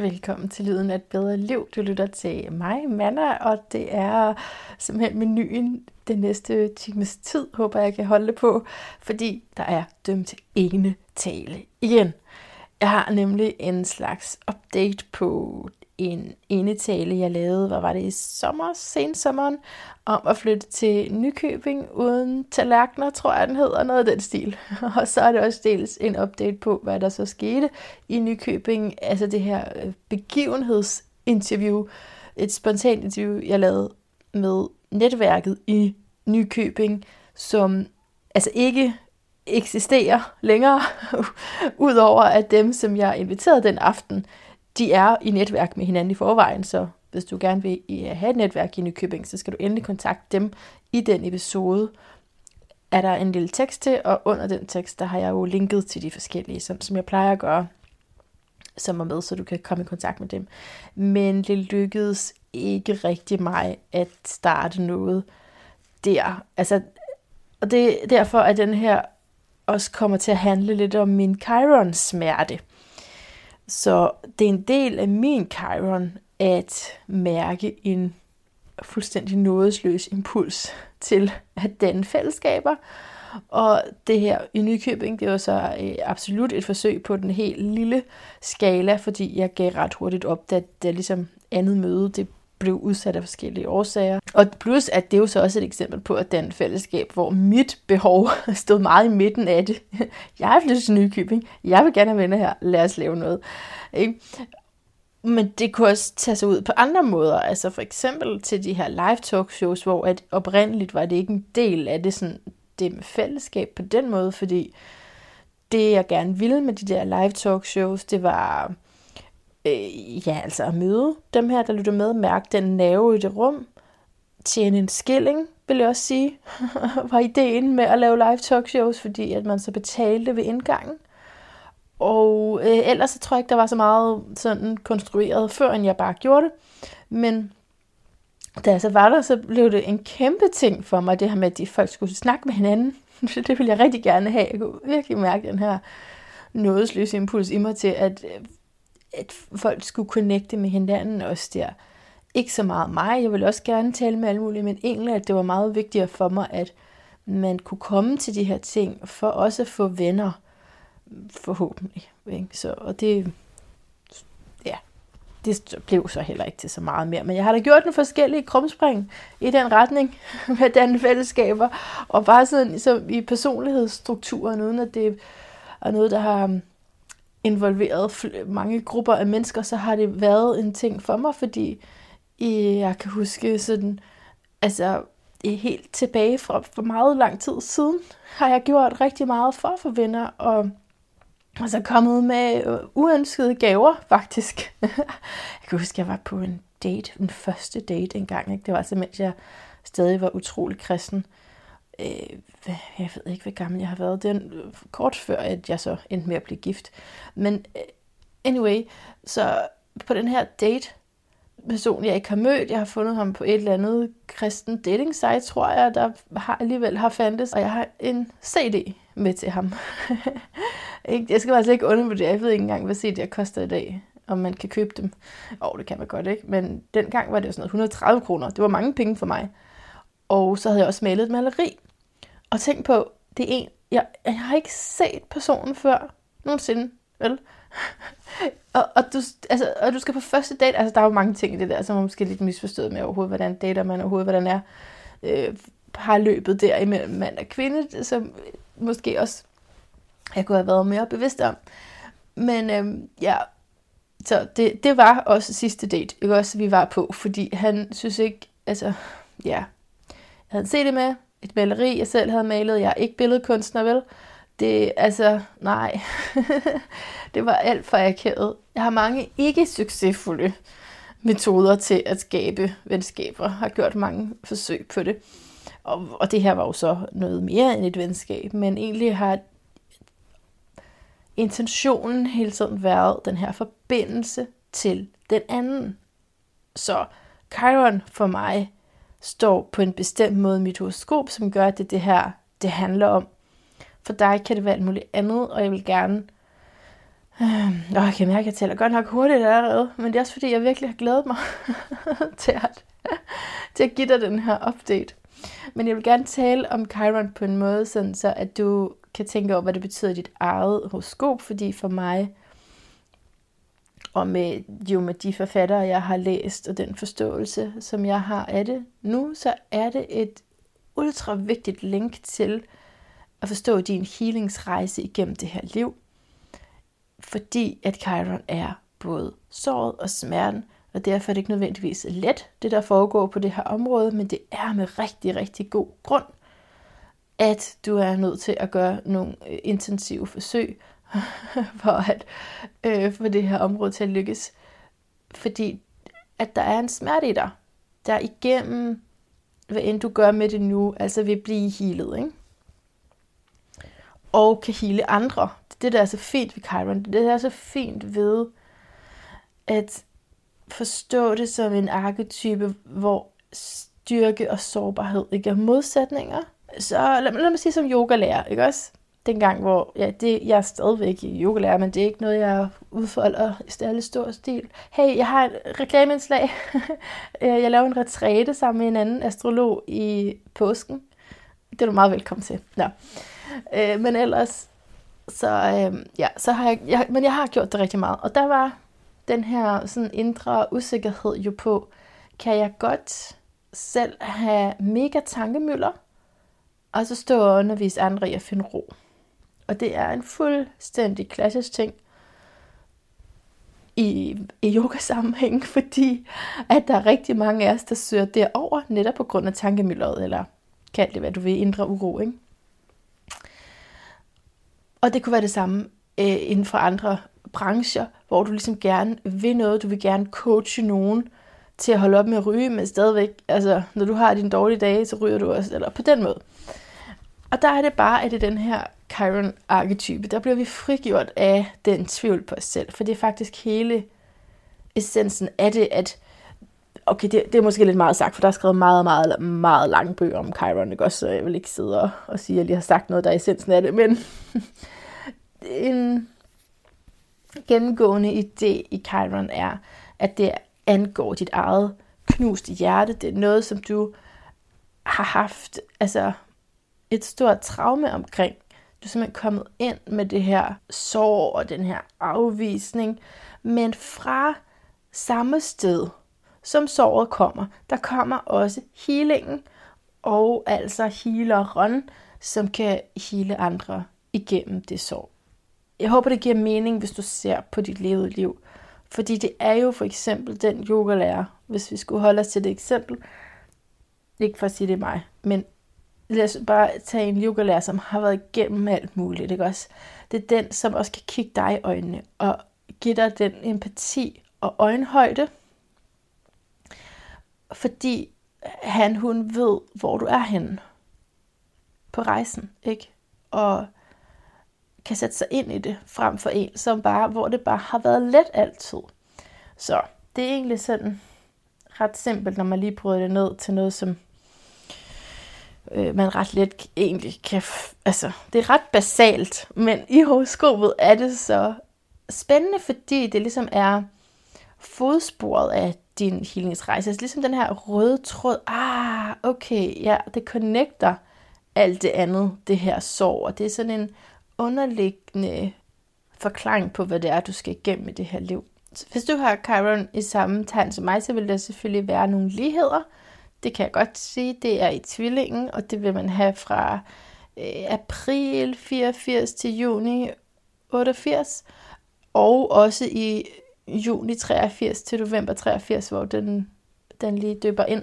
Velkommen til Lyden af et bedre liv. Du lytter til mig, Manna, og det er simpelthen menuen den næste times tid, håber jeg kan holde det på, fordi der er dømt ene tale igen. Jeg har nemlig en slags update på en indetale, jeg lavede, hvad var det i sommer, sensommeren, om at flytte til Nykøbing uden tallerkener, tror jeg den hedder, noget af den stil. Og så er det også dels en update på, hvad der så skete i Nykøbing, altså det her øh, begivenhedsinterview, et spontant interview, jeg lavede med netværket i Nykøbing, som altså ikke eksisterer længere, udover at dem, som jeg inviterede den aften, de er i netværk med hinanden i forvejen, så hvis du gerne vil øh, have et netværk i Nykøbing, så skal du endelig kontakte dem i den episode. Er der en lille tekst til, og under den tekst, der har jeg jo linket til de forskellige, som, som jeg plejer at gøre, som er med, så du kan komme i kontakt med dem. Men det lykkedes ikke rigtig mig at starte noget der. Altså, og det er derfor, at den her også kommer til at handle lidt om min Chiron-smerte. Så det er en del af min Chiron at mærke en fuldstændig nådesløs impuls til at danne fællesskaber. Og det her i Nykøbing, det var så øh, absolut et forsøg på den helt lille skala, fordi jeg gav ret hurtigt op, da det ligesom andet møde, det blev udsat af forskellige årsager. Og plus, at det er jo så også et eksempel på, at den fællesskab, hvor mit behov stod meget i midten af det. Jeg er flyttet til Nykøbing. Jeg vil gerne have venner her. Lad os lave noget. Ikke? Men det kunne også tage sig ud på andre måder. Altså for eksempel til de her live talk shows, hvor at oprindeligt var det ikke en del af det, sådan, det med fællesskab på den måde, fordi det jeg gerne ville med de der live talk shows, det var øh, ja, altså at møde dem her, der lytter med, mærke den nerve i det rum, tjene en skilling, vil jeg også sige, var ideen med at lave live talk shows, fordi at man så betalte ved indgangen. Og øh, ellers så tror jeg ikke, der var så meget sådan konstrueret, før end jeg bare gjorde det. Men da jeg så var der, så blev det en kæmpe ting for mig, det her med, at de folk skulle snakke med hinanden. det ville jeg rigtig gerne have. Jeg kunne virkelig mærke den her nådesløse impuls i mig til, at øh, at folk skulle connecte med hinanden også der. Ikke så meget mig, jeg ville også gerne tale med alle mulige, men egentlig at det var meget vigtigere for mig, at man kunne komme til de her ting, for også at få venner, forhåbentlig. Ikke? Så, og det, ja, det blev så heller ikke til så meget mere. Men jeg har da gjort en forskellige krumspring i den retning med den fællesskaber, og bare sådan så i personlighedsstrukturen, uden at det er noget, der har involveret mange grupper af mennesker, så har det været en ting for mig, fordi jeg kan huske sådan, altså helt tilbage fra for meget lang tid siden, har jeg gjort rigtig meget for at få venner, og altså kommet med øh, uønskede gaver, faktisk. jeg kan huske, at jeg var på en date, en første date engang, ikke? det var altså mens jeg stadig var utrolig kristen, øh, Øh, jeg ved ikke, hvor gammel jeg har været. Det er øh, kort før, at jeg så endte med at blive gift. Men øh, anyway, så på den her date, person, jeg ikke har mødt. Jeg har fundet ham på et eller andet kristen dating site, tror jeg, der har alligevel har fandtes. Og jeg har en CD med til ham. jeg skal altså ikke undervurdere, jeg ved ikke engang, hvad CD'er koster i dag. Om man kan købe dem. Åh, oh, det kan man godt, ikke? Men dengang var det jo sådan noget 130 kroner. Det var mange penge for mig. Og så havde jeg også malet et maleri. Og tænk på, det er en, jeg, jeg har ikke set personen før, nogensinde, vel? og, og, du, altså, og du skal på første date, altså der er jo mange ting i det der, som er måske lidt misforstået med overhovedet, hvordan dater man overhovedet, hvordan er øh, har løbet der imellem mand og kvinde, som måske også jeg kunne have været mere bevidst om. Men øh, ja, så det, det var også sidste date, ikke også, vi var på, fordi han synes ikke, altså, ja, jeg havde set det med, et maleri, jeg selv havde malet. Jeg er ikke billedkunstner, vel? Det, altså, nej. det var alt for akavet. Jeg har mange ikke succesfulde metoder til at skabe venskaber. Jeg har gjort mange forsøg på det. Og, og det her var jo så noget mere end et venskab, men egentlig har intentionen hele tiden været den her forbindelse til den anden. Så Chiron for mig står på en bestemt måde i mit horoskop, som gør, at det det her, det handler om. For dig kan det være alt muligt andet, og jeg vil gerne Øh, åh, jeg kan mærke, at jeg taler godt nok hurtigt allerede, men det er også fordi, jeg virkelig har glædet mig til, at, til at give dig den her update. Men jeg vil gerne tale om Chiron på en måde, sådan så at du kan tænke over, hvad det betyder i dit eget horoskop, fordi for mig, og med, jo med de forfattere, jeg har læst, og den forståelse, som jeg har af det nu, så er det et ultra vigtigt link til at forstå din healingsrejse igennem det her liv. Fordi at Chiron er både såret og smerten, og derfor er det ikke nødvendigvis let, det der foregår på det her område, men det er med rigtig, rigtig god grund, at du er nødt til at gøre nogle øh, intensive forsøg for at øh, få det her område til at lykkes. Fordi at der er en smerte i dig, der igennem, hvad end du gør med det nu, altså vil blive healet, ikke? Og kan hele andre. Det er det, der er så fint ved Chiron. Det der er så fint ved at forstå det som en arketype, hvor styrke og sårbarhed ikke er modsætninger. Så lad, lad mig sige som yogalærer, ikke også? Dengang, hvor ja, det, jeg er stadigvæk yogalærer, men det er ikke noget, jeg udfolder i stærlig stor stil. Hey, jeg har et reklameindslag. Øh, jeg laver en retræte sammen med en anden astrolog i påsken. Det er du meget velkommen til. Nå. Øh, men ellers, så, øh, ja, så har jeg, jeg, men jeg har gjort det rigtig meget. Og der var den her sådan indre usikkerhed jo på, kan jeg godt selv have mega tankemøller, og så stå og undervise andre i at finde ro. Og det er en fuldstændig klassisk ting i, i yoga-sammenhæng, fordi at der er rigtig mange af os, der søger derover netop på grund af tankemylderet, eller kald det, hvad du vil, indre uro. Ikke? Og det kunne være det samme øh, inden for andre brancher, hvor du ligesom gerne vil noget, du vil gerne coache nogen til at holde op med at ryge, men stadigvæk, altså når du har dine dårlige dage, så ryger du også, eller på den måde. Og der er det bare, at det er den her Chiron-arketype, der bliver vi frigjort af den tvivl på os selv. For det er faktisk hele essensen af det, at okay, det, det er måske lidt meget sagt, for der er skrevet meget, meget, meget lange bøger om Chiron, ikke også? Så jeg vil ikke sidde og, og sige, at jeg lige har sagt noget, der er essensen af det, men en gennemgående idé i Chiron er, at det angår dit eget knuste hjerte. Det er noget, som du har haft altså, et stort traume omkring. Du er simpelthen kommet ind med det her sorg og den her afvisning, men fra samme sted, som såret kommer, der kommer også healingen, og altså healeren, som kan hele andre igennem det sorg. Jeg håber, det giver mening, hvis du ser på dit levede liv. Fordi det er jo for eksempel den yogalærer, hvis vi skulle holde os til det eksempel, ikke for at sige det er mig, men lad os bare tage en yogalærer, som har været igennem alt muligt, ikke også? Det er den, som også kan kigge dig i øjnene og give dig den empati og øjenhøjde, fordi han, hun ved, hvor du er henne på rejsen, ikke? Og kan sætte sig ind i det, frem for en, som bare, hvor det bare har været let altid. Så det er egentlig sådan ret simpelt, når man lige bryder det ned til noget, som øh, man ret let egentlig kan... Altså, det er ret basalt, men i horoskopet er det så spændende, fordi det ligesom er fodsporet af din healingsrejse. Altså ligesom den her røde tråd. Ah, okay, ja, det connecter alt det andet, det her sorg. Og det er sådan en underliggende forklaring på, hvad det er, du skal igennem i det her liv. Så hvis du har Chiron i samme tegn som mig, så vil der selvfølgelig være nogle ligheder, det kan jeg godt sige, det er i tvillingen, og det vil man have fra øh, april 84 til juni 88, og også i juni 83 til november 83, hvor den, den lige døber ind,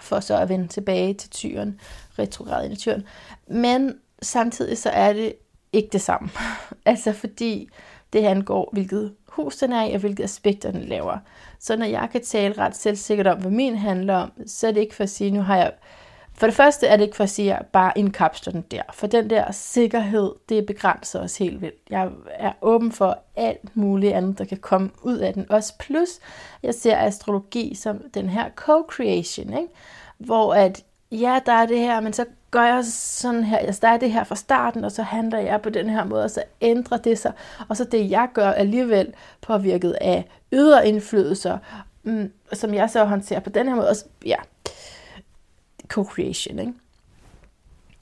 for så at vende tilbage til tyren, retrograd i tyren. Men samtidig så er det ikke det samme. altså fordi det angår, hvilket hus den er i, og hvilket aspekt den laver. Så når jeg kan tale ret selvsikkert om, hvad min handler om, så er det ikke for at sige, nu har jeg... For det første er det ikke for at sige, at jeg bare indkapsler den der. For den der sikkerhed, det begrænser os helt vildt. Jeg er åben for alt muligt andet, der kan komme ud af den. Også plus, jeg ser astrologi som den her co-creation, ikke? hvor at ja, der er det her, men så gør jeg sådan her, jeg starter det her fra starten, og så handler jeg på den her måde, og så ændrer det sig, og så det jeg gør alligevel påvirket af ydre indflydelser, mm, som jeg så håndterer på den her måde, og så, ja, co-creation, ikke?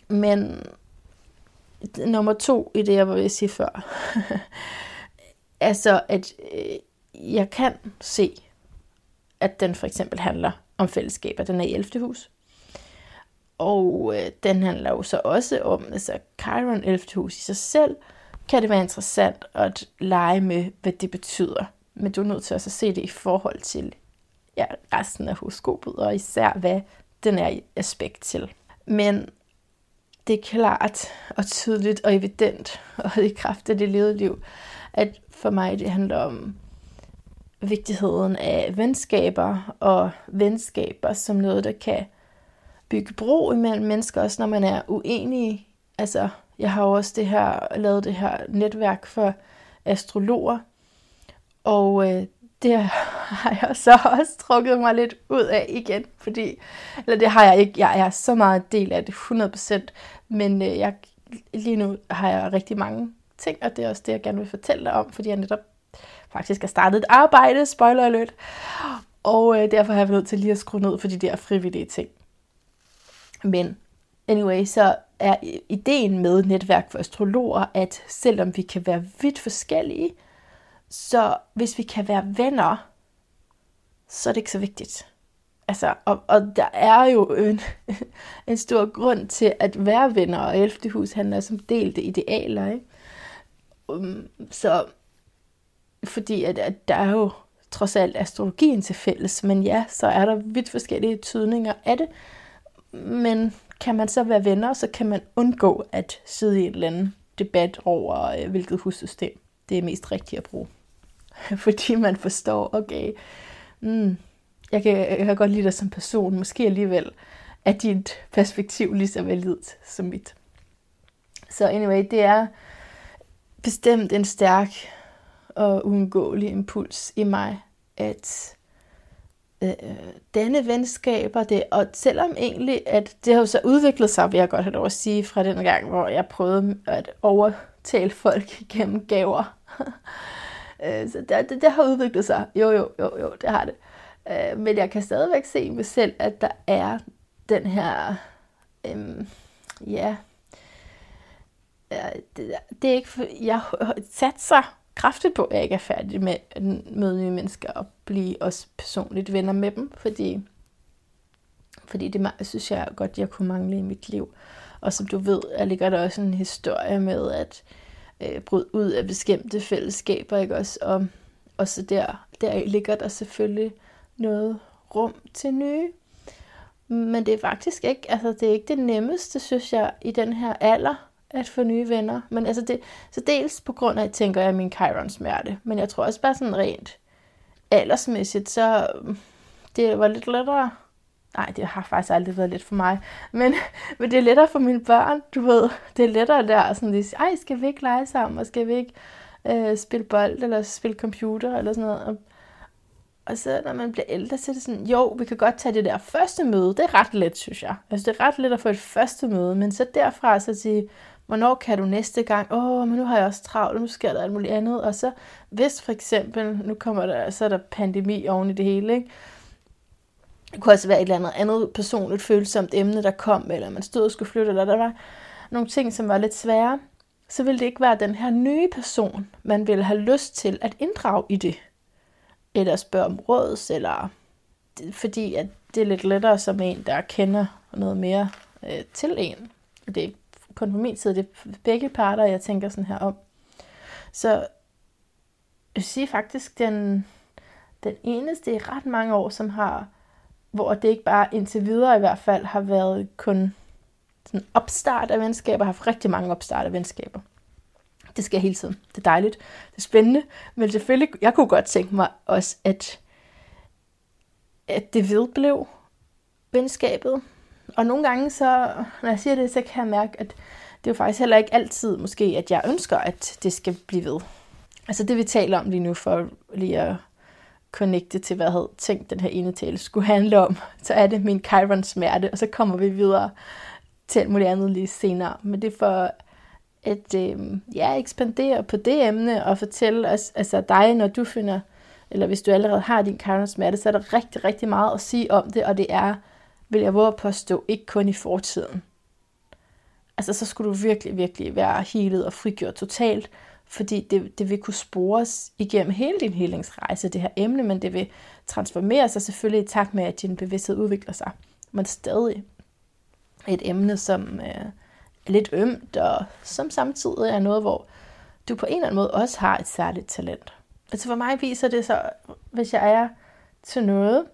Men nummer to i det, jeg var ved at sige før, altså at øh, jeg kan se, at den for eksempel handler om fællesskaber. Den er i 11. hus. Og øh, den handler jo så også om, altså Chiron 11. hus i sig selv, kan det være interessant at lege med, hvad det betyder. Men du er nødt til også at se det i forhold til ja, resten af horoskopet, og især hvad den er i aspekt til. Men det er klart og tydeligt og evident, og i kraft af det levede liv, at for mig det handler om vigtigheden af venskaber og venskaber som noget, der kan bygge bro imellem mennesker, også når man er uenige. Altså, jeg har jo også det her, lavet det her netværk for astrologer, og øh, det har jeg så også trukket mig lidt ud af igen, fordi, eller det har jeg ikke, jeg er så meget del af det, 100%, men øh, jeg, lige nu har jeg rigtig mange ting, og det er også det, jeg gerne vil fortælle dig om, fordi jeg netop faktisk har startet et arbejde, spoiler alert, og øh, derfor har jeg været nødt til lige at skrue ned for de der frivillige ting. Men anyway, så er ideen med netværk for astrologer, at selvom vi kan være vidt forskellige, så hvis vi kan være venner, så er det ikke så vigtigt. Altså, og, og der er jo en, en stor grund til at være venner, og 11. hus handler som delte idealer. Ikke? Um, så fordi at, at der er jo trods alt astrologien til fælles, men ja, så er der vidt forskellige tydninger af det. Men kan man så være venner, så kan man undgå at sidde i en eller anden debat over, øh, hvilket hussystem det er mest rigtigt at bruge. Fordi man forstår, okay, mm, jeg, kan, jeg kan godt lide dig som person, måske alligevel er dit perspektiv lige så validt som mit. Så anyway, det er bestemt en stærk og uundgåelig impuls i mig, at øh, denne venskaber, det, og selvom egentlig, at det har jo så udviklet sig, vil jeg godt have lov at sige, fra den gang, hvor jeg prøvede at overtale folk gennem gaver. Øh, så det, det, det har udviklet sig. Jo, jo, jo, jo, det har det. Øh, men jeg kan stadigvæk se i mig selv, at der er den her, øhm, ja, øh, det, det er ikke, jeg satser kraftigt på, at jeg ikke er færdig med at møde nye mennesker og blive også personligt venner med dem, fordi, fordi det synes jeg godt, jeg kunne mangle i mit liv. Og som du ved, er ligger der også en historie med at øh, bryde ud af bestemte fællesskaber, ikke også? Og, og så der, der ligger der selvfølgelig noget rum til nye. Men det er faktisk ikke, altså det er ikke det nemmeste, synes jeg, i den her alder, at få nye venner. Men altså det, så dels på grund af, tænker jeg, min Chiron smerte. Men jeg tror også bare sådan rent aldersmæssigt, så mm, det var lidt lettere. Nej, det har faktisk aldrig været lidt for mig. Men, men det er lettere for mine børn, du ved. Det er lettere der, sådan de siger, ej, skal vi ikke lege sammen, og skal vi ikke øh, spille bold, eller spille computer, eller sådan noget. Og, og så når man bliver ældre, så er det sådan, jo, vi kan godt tage det der første møde. Det er ret let, synes jeg. Altså, det er ret let at få et første møde, men så derfra så sige, hvornår kan du næste gang? Åh, oh, men nu har jeg også travlt, nu sker der alt muligt andet. Og så hvis for eksempel, nu kommer der, så er der pandemi oven i det hele, ikke? Det kunne også være et eller andet andet personligt følsomt emne, der kom, eller man stod og skulle flytte, eller der var nogle ting, som var lidt svære, så ville det ikke være den her nye person, man ville have lyst til at inddrage i det. Eller spørge om råds, eller fordi at det er lidt lettere som en, der kender noget mere øh, til en. Det er kun på min side, det er begge parter, jeg tænker sådan her om. Så jeg vil sige faktisk, den, den eneste i ret mange år, som har, hvor det ikke bare indtil videre i hvert fald har været kun sådan opstart af venskaber, har haft rigtig mange opstart af venskaber. Det sker hele tiden. Det er dejligt. Det er spændende. Men selvfølgelig, jeg kunne godt tænke mig også, at, at det vedblev venskabet. Og nogle gange så, når jeg siger det, så kan jeg mærke, at det er jo faktisk heller ikke altid måske, at jeg ønsker, at det skal blive ved. Altså det vi taler om lige nu, for lige at connecte til, hvad jeg havde tænkt, den her ene tale skulle handle om, så er det min Chiron smerte, og så kommer vi videre. til alt muligt andet lige senere. Men det er for at øh, ja, ekspandere på det emne og fortælle os, altså dig, når du finder, eller hvis du allerede har din Chiron smerte, så er der rigtig, rigtig meget at sige om det, og det er, vil jeg våge at påstå, ikke kun i fortiden. Altså, så skulle du virkelig, virkelig være helet og frigjort totalt, fordi det, det vil kunne spores igennem hele din helingsrejse, det her emne, men det vil transformere sig selvfølgelig i takt med, at din bevidsthed udvikler sig. Men stadig et emne, som øh, er lidt ømt, og som samtidig er noget, hvor du på en eller anden måde også har et særligt talent. Altså for mig viser det så, hvis jeg er til noget,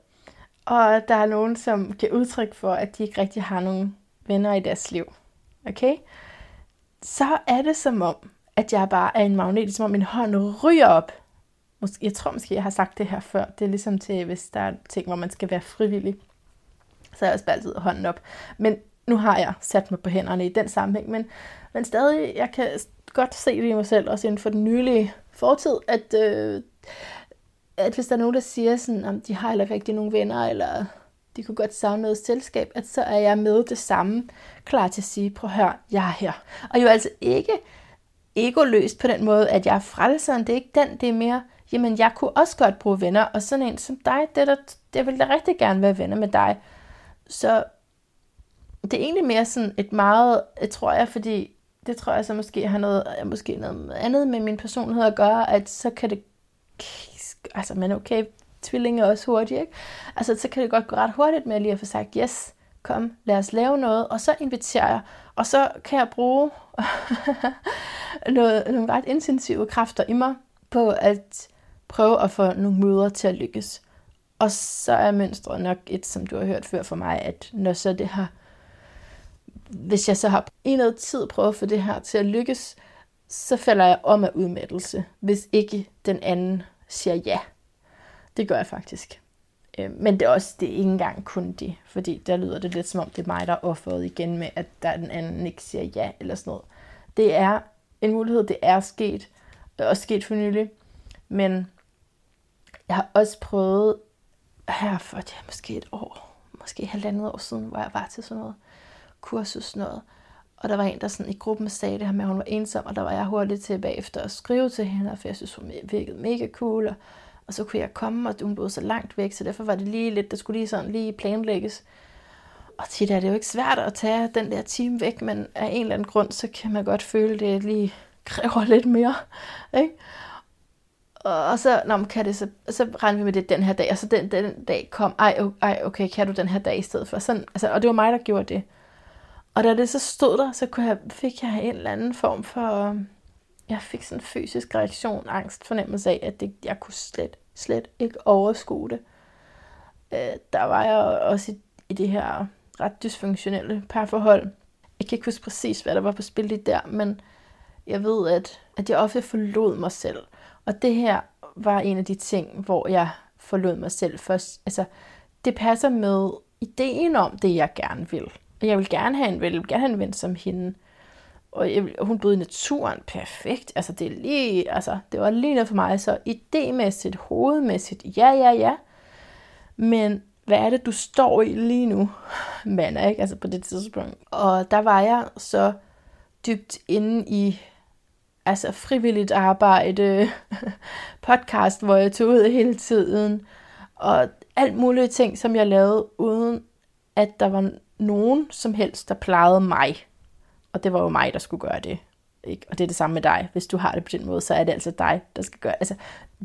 og der er nogen, som giver udtryk for, at de ikke rigtig har nogen venner i deres liv, okay? Så er det som om, at jeg bare er en magnet, som om min hånd ryger op. Jeg tror måske, jeg har sagt det her før. Det er ligesom til, hvis der er ting, hvor man skal være frivillig. Så er jeg også bare altid hånden op. Men nu har jeg sat mig på hænderne i den sammenhæng. Men, men stadig, jeg kan godt se det i mig selv, også inden for den nylige fortid, at, øh, at hvis der er nogen, der siger sådan, om de har heller rigtig nogle venner, eller de kunne godt savne noget selskab, at så er jeg med det samme, klar til at sige, prøv at høre, jeg er her. Og jo altså ikke egoløst på den måde, at jeg er frelseren. Det er ikke den, det er mere, jamen jeg kunne også godt bruge venner, og sådan en som dig, det, der, jeg vil da rigtig gerne være venner med dig. Så det er egentlig mere sådan et meget, jeg tror jeg, fordi det tror jeg så måske har noget, måske noget andet med min personlighed at gøre, at så kan det, altså men okay, tvillinger er også hurtigt, ikke? Altså så kan det godt gå ret hurtigt med lige at få sagt, yes, kom, lad os lave noget, og så inviterer jeg, og så kan jeg bruge noget, nogle ret intensive kræfter i mig på at prøve at få nogle møder til at lykkes. Og så er mønstret nok et, som du har hørt før for mig, at når så det har, hvis jeg så har i noget tid prøvet at få det her til at lykkes, så falder jeg om af udmattelse, hvis ikke den anden siger ja. Det gør jeg faktisk. Øh, men det er også det er ikke engang kun det, fordi der lyder det lidt som om, det er mig, der er offeret igen med, at der den anden ikke siger ja eller sådan noget. Det er en mulighed, det er sket, og også sket for nylig, men jeg har også prøvet her for det er måske et år, måske halvandet år siden, hvor jeg var til sådan noget kursus noget. Og der var en, der sådan i gruppen sagde det her med, at hun var ensom, og der var jeg hurtigt til bagefter at skrive til hende, for jeg synes, hun virkede mega cool, og og så kunne jeg komme, og hun boede så langt væk, så derfor var det lige lidt, der skulle lige sådan lige planlægges. Og tit er det jo ikke svært at tage den der time væk, men af en eller anden grund, så kan man godt føle, at det lige kræver lidt mere. Ikke? Og så, når man kan det, så, så regner vi med det den her dag, og så den, den dag kom, ej, ej, okay, kan du den her dag i stedet for? Sådan, altså, og det var mig, der gjorde det. Og da det så stod der, så kunne jeg, fik jeg en eller anden form for, jeg fik sådan en fysisk reaktion, angst, fornemmelse af, at det, jeg kunne slet, slet ikke overskue det. Øh, der var jeg også i, i det her ret dysfunktionelle parforhold. Jeg kan ikke huske præcis, hvad der var på spil lige der, men jeg ved, at, at jeg ofte forlod mig selv. Og det her var en af de ting, hvor jeg forlod mig selv først. Altså, det passer med ideen om det, jeg gerne vil. Jeg vil gerne have en, vil gerne have en ven som hende og jeg, hun boede i naturen perfekt. Altså, det, er lige, altså, det var lige noget for mig. Så idémæssigt, hovedmæssigt, ja, ja, ja. Men hvad er det, du står i lige nu, mand, ikke? Altså på det tidspunkt. Og der var jeg så dybt inde i altså frivilligt arbejde, podcast, hvor jeg tog ud hele tiden, og alt mulige ting, som jeg lavede, uden at der var nogen som helst, der plejede mig. Og det var jo mig, der skulle gøre det. Ikke? Og det er det samme med dig. Hvis du har det på den måde, så er det altså dig, der skal gøre Altså,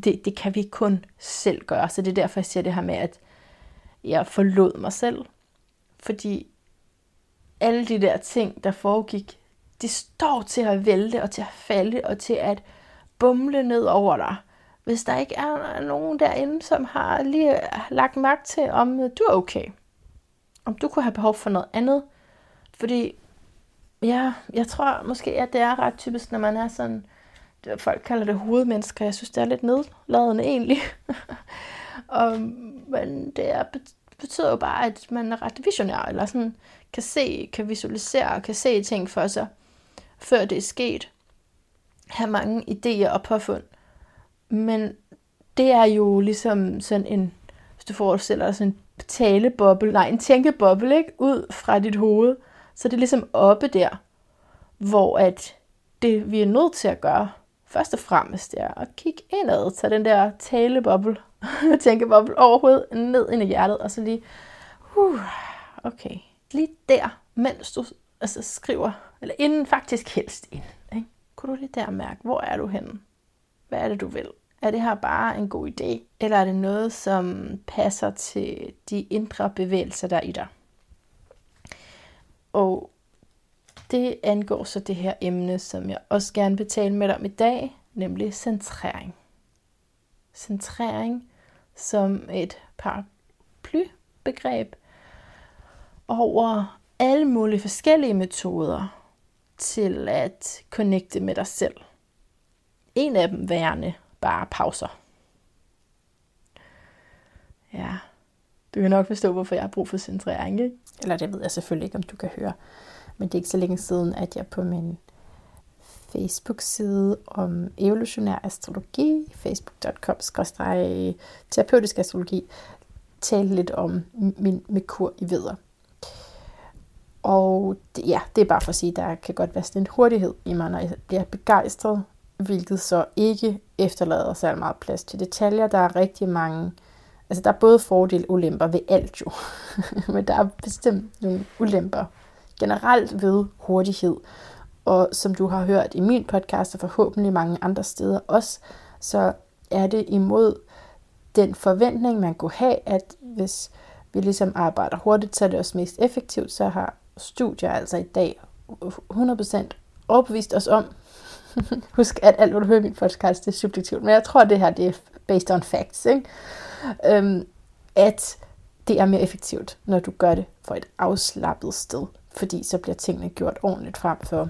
det, det kan vi kun selv gøre. Så det er derfor, jeg siger det her med, at jeg forlod mig selv. Fordi alle de der ting, der foregik, de står til at vælte og til at falde og til at bumle ned over dig. Hvis der ikke er nogen derinde, som har lige lagt mærke til, om du er okay. Om du kunne have behov for noget andet. Fordi Ja, jeg tror måske, at det er ret typisk, når man er sådan, folk kalder det hovedmennesker, jeg synes, det er lidt nedladende egentlig. og, men det er, betyder jo bare, at man er ret visionær, eller sådan kan se, kan visualisere, og kan se ting for sig, før det er sket. Have mange idéer og påfund. Men det er jo ligesom sådan en, hvis du forestiller dig sådan en taleboble, nej, en tænkeboble, ikke? Ud fra dit hoved, Så det er ligesom oppe der, hvor at det vi er nødt til at gøre, først og fremmest er at kigge indad, tage den der taleboble, tænkeboble overhovedet ned ind i hjertet, og så lige, uh, okay, lige der, mens du altså, skriver, eller inden faktisk helst ind, ikke? kunne du lige der mærke, hvor er du henne? Hvad er det, du vil? Er det her bare en god idé? Eller er det noget, som passer til de indre bevægelser, der er i dig? Og det angår så det her emne, som jeg også gerne vil tale med dig om i dag, nemlig centrering. Centrering som et paraplybegreb over alle mulige forskellige metoder til at connecte med dig selv. En af dem værende bare pauser. Ja, du kan nok forstå, hvorfor jeg har brug for centrering, ikke? Eller det ved jeg selvfølgelig ikke, om du kan høre. Men det er ikke så længe siden, at jeg på min Facebook-side om evolutionær astrologi, facebook.com-terapeutisk astrologi, talte lidt om min Merkur i videre. Og det, ja, det er bare for at sige, at der kan godt være sådan en hurtighed i mig, når jeg bliver begejstret, hvilket så ikke efterlader særlig meget plads til detaljer. Der er rigtig mange, altså der er både fordele og ulemper ved alt jo, men der er bestemt nogle ulemper generelt ved hurtighed. Og som du har hørt i min podcast, og forhåbentlig mange andre steder også, så er det imod den forventning, man kunne have, at hvis vi ligesom arbejder hurtigt, så er det også mest effektivt, så har studier altså i dag 100% overbevist os om, husk at alt, hvad du hører i min podcast, det er subjektivt, men jeg tror, at det her det er based on facts, ikke? Øhm, at det er mere effektivt, når du gør det for et afslappet sted, fordi så bliver tingene gjort ordentligt frem for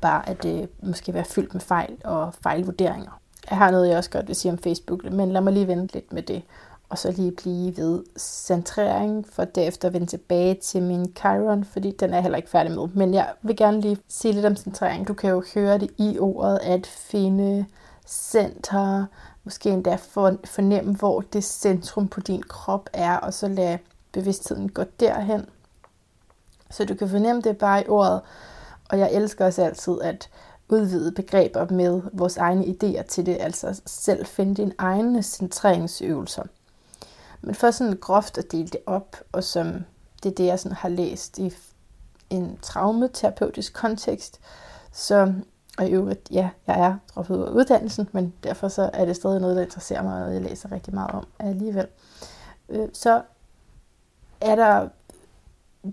bare at det måske være fyldt med fejl og fejlvurderinger. Jeg har noget, jeg også godt vil sige om Facebook, men lad mig lige vente lidt med det og så lige blive ved centrering, for derefter vende tilbage til min Chiron, fordi den er heller ikke færdig med. Men jeg vil gerne lige sige lidt om centrering. Du kan jo høre det i ordet at finde center, måske endda fornemme, hvor det centrum på din krop er, og så lade bevidstheden gå derhen. Så du kan fornemme det bare i ordet, og jeg elsker også altid at udvide begreber med vores egne idéer til det, altså selv finde dine egne centreringsøvelser. Men for sådan groft at dele det op, og som det er det, jeg sådan har læst i en traumaterapeutisk kontekst, så og i øvrigt, ja, jeg er droppet ud af uddannelsen, men derfor så er det stadig noget, der interesserer mig, og jeg læser rigtig meget om alligevel. Øh, så er der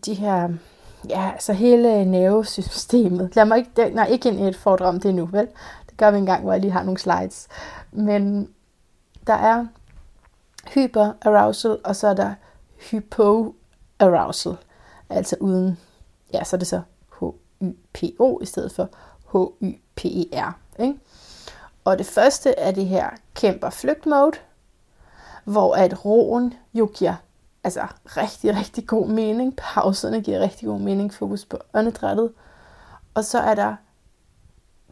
de her, ja, så hele nervesystemet. Lad mig ikke, nej, ikke ind i et foredrag om det nu, vel? Det gør vi en gang, hvor jeg lige har nogle slides. Men der er hyperarousal, og så er der hypoarousal, altså uden, ja, så er det så H-Y-P-O i stedet for H-Y-P-E-R. Ikke? Og det første er det her kæmper flygt mode, hvor at roen jo giver altså rigtig, rigtig god mening. Pauserne giver rigtig god mening. Fokus på åndedrættet. Og så er der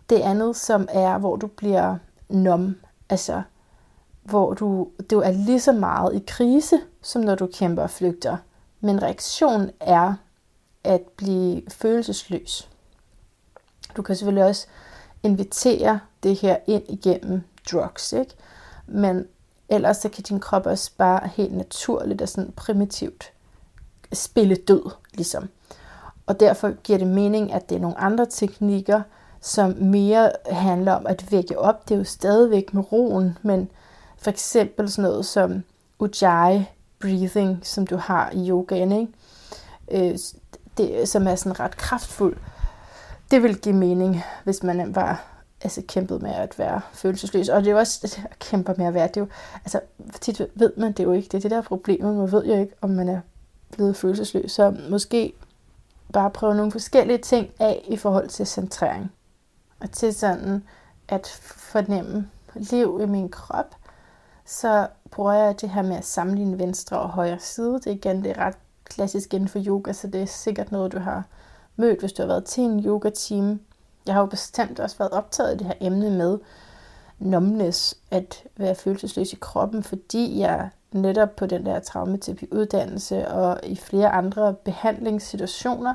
det andet, som er, hvor du bliver nom. Altså hvor du, du er lige så meget i krise, som når du kæmper og flygter. Men reaktionen er at blive følelsesløs. Du kan selvfølgelig også invitere det her ind igennem drugs, ikke? Men ellers så kan din krop også bare helt naturligt og sådan primitivt spille død, ligesom. Og derfor giver det mening, at det er nogle andre teknikker, som mere handler om at vække op. Det er jo stadigvæk med roen, men for eksempel sådan noget som Ujjayi breathing, som du har i yogaen, ikke? Øh, det, som er sådan ret kraftfuld. Det vil give mening, hvis man var altså, kæmpet med at være følelsesløs. Og det er jo også, at kæmper med at være, det er jo, altså tit ved man det jo ikke. Det er det der problem, man ved jo ikke, om man er blevet følelsesløs. Så måske bare prøve nogle forskellige ting af i forhold til centrering. Og til sådan at fornemme liv i min krop, så bruger jeg det her med at sammenligne venstre og højre side. Det er igen det er ret klassisk inden for yoga, så det er sikkert noget, du har mødt, hvis du har været til en yoga-team. Jeg har jo bestemt også været optaget af det her emne med numbness, at være følelsesløs i kroppen, fordi jeg netop på den der traumaterapi uddannelse og i flere andre behandlingssituationer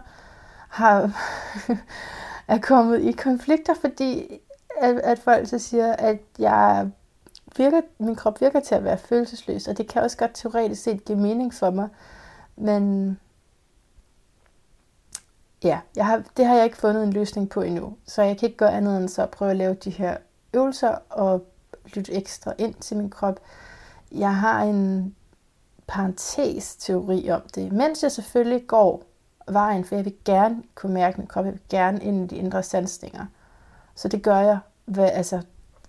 har er kommet i konflikter, fordi at, at folk så siger, at jeg virker, min krop virker til at være følelsesløs, og det kan også godt teoretisk set give mening for mig, men ja, jeg har, det har jeg ikke fundet en løsning på endnu, så jeg kan ikke gøre andet end så at prøve at lave de her øvelser og lytte ekstra ind til min krop. Jeg har en parentes teori om det, mens jeg selvfølgelig går vejen, for jeg vil gerne kunne mærke min krop, jeg vil gerne ind i de indre sansninger. Så det gør jeg, hvad, altså,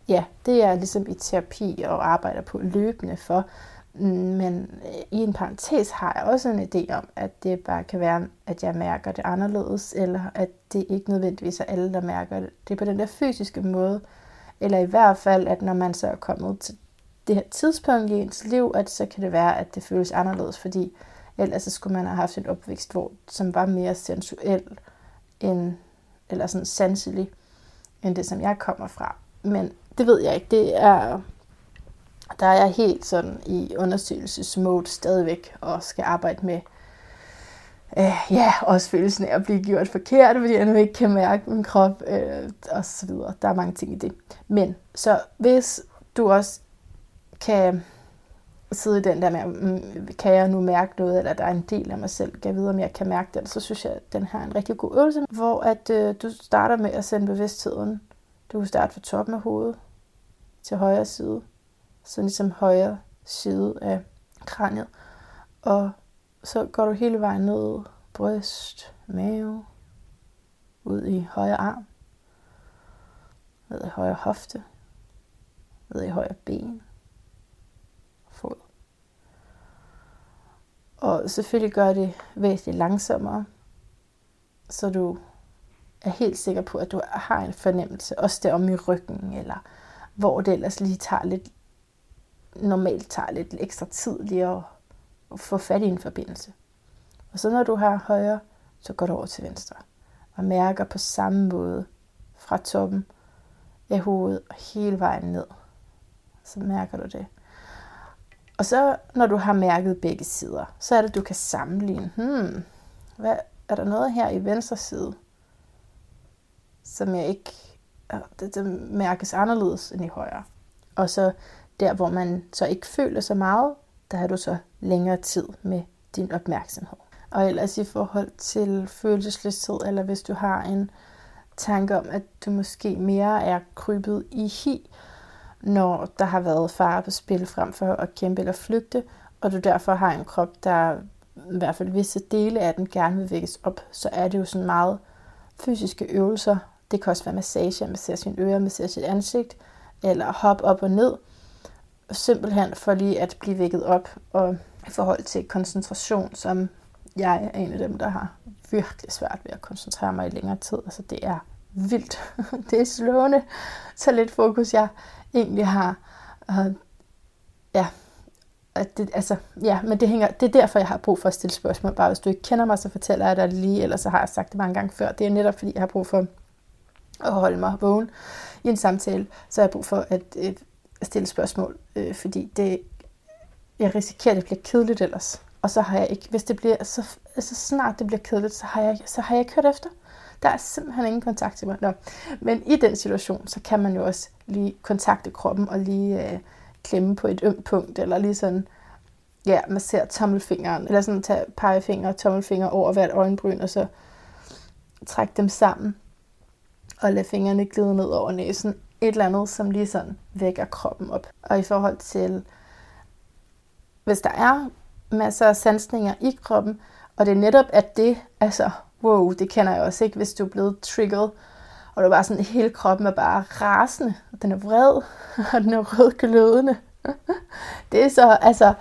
ja, det er ligesom i terapi og arbejder på løbende for. Mm, men øh, i en parentes har jeg også en idé om, at det bare kan være, at jeg mærker det anderledes, eller at det ikke nødvendigvis er alle, der mærker det. Det er på den der fysiske måde, eller i hvert fald, at når man så er kommet til det her tidspunkt i ens liv, at så kan det være, at det føles anderledes, fordi ellers så skulle man have haft en opvækst, hvor, som var mere sensuel, end, eller sådan sanselig, end det, som jeg kommer fra. Men det ved jeg ikke. Det er, der er jeg helt sådan i undersøgelsesmode stadigvæk, og skal arbejde med, øh, ja, også følelsen af at blive gjort forkert, fordi jeg nu ikke kan mærke min krop, øh, og så videre. Der er mange ting i det. Men, så hvis du også kan sidde i den der med, mm, kan jeg nu mærke noget, eller der er en del af mig selv, kan jeg vide, om jeg kan mærke det, så synes jeg, at den her er en rigtig god øvelse, hvor at øh, du starter med at sende bevidstheden. Du kan starte fra toppen af hovedet til højre side, så ligesom højre side af kraniet, og så går du hele vejen ned, bryst, mave, ud i højre arm, ned i højre hofte, ned i højre ben, fod. Og selvfølgelig gør det væsentligt langsommere, så du er helt sikker på, at du har en fornemmelse, også der om i ryggen, eller hvor det ellers lige tager lidt, normalt tager lidt ekstra tid lige at, at få fat i en forbindelse. Og så når du har højre, så går du over til venstre. Og mærker på samme måde fra toppen af hovedet og hele vejen ned. Så mærker du det. Og så når du har mærket begge sider, så er det, du kan sammenligne. Hmm, hvad, er der noget her i venstre side, som jeg ikke, det, det mærkes anderledes end i højre. Og så der, hvor man så ikke føler så meget, der har du så længere tid med din opmærksomhed. Og ellers i forhold til følelsesløshed, eller hvis du har en tanke om, at du måske mere er krybet i hi, når der har været fare på spil frem for at kæmpe eller flygte, og du derfor har en krop, der i hvert fald visse dele af den gerne vil vækkes op, så er det jo sådan meget fysiske øvelser. Det kan også være massage, massere sine ører, massere sit ansigt, eller hoppe op og ned. Simpelthen for lige at blive vækket op, og i forhold til koncentration, som jeg er en af dem, der har virkelig svært ved at koncentrere mig i længere tid. Altså det er vildt. det er slående, så lidt fokus jeg egentlig har. Ja, at det, altså, ja, men det, hænger, det er derfor, jeg har brug for at stille spørgsmål. Bare hvis du ikke kender mig, så fortæller jeg dig lige, eller så har jeg sagt det mange gange før. Det er netop, fordi jeg har brug for at holde mig vågen i en samtale, så har jeg brug for at, øh, at stille spørgsmål, øh, fordi det, jeg risikerer, at det bliver kedeligt ellers. Og så har jeg ikke, hvis det bliver, så, så snart det bliver kedeligt, så har jeg, så har jeg ikke hørt efter. Der er simpelthen ingen kontakt til mig. Nå. Men i den situation, så kan man jo også lige kontakte kroppen og lige øh, klemme på et ømt punkt, eller lige sådan, ja, man ser tommelfingeren, eller sådan tage pegefinger og tommelfinger over hvert øjenbryn, og så trække dem sammen, og lade fingrene glide ned over næsen. Et eller andet, som lige sådan vækker kroppen op. Og i forhold til, hvis der er masser af sansninger i kroppen, og det er netop, at det, altså, wow, det kender jeg også ikke, hvis du er blevet triggered, og du er bare sådan, hele kroppen er bare rasende, og den er vred, og den er rødglødende. det er så, altså,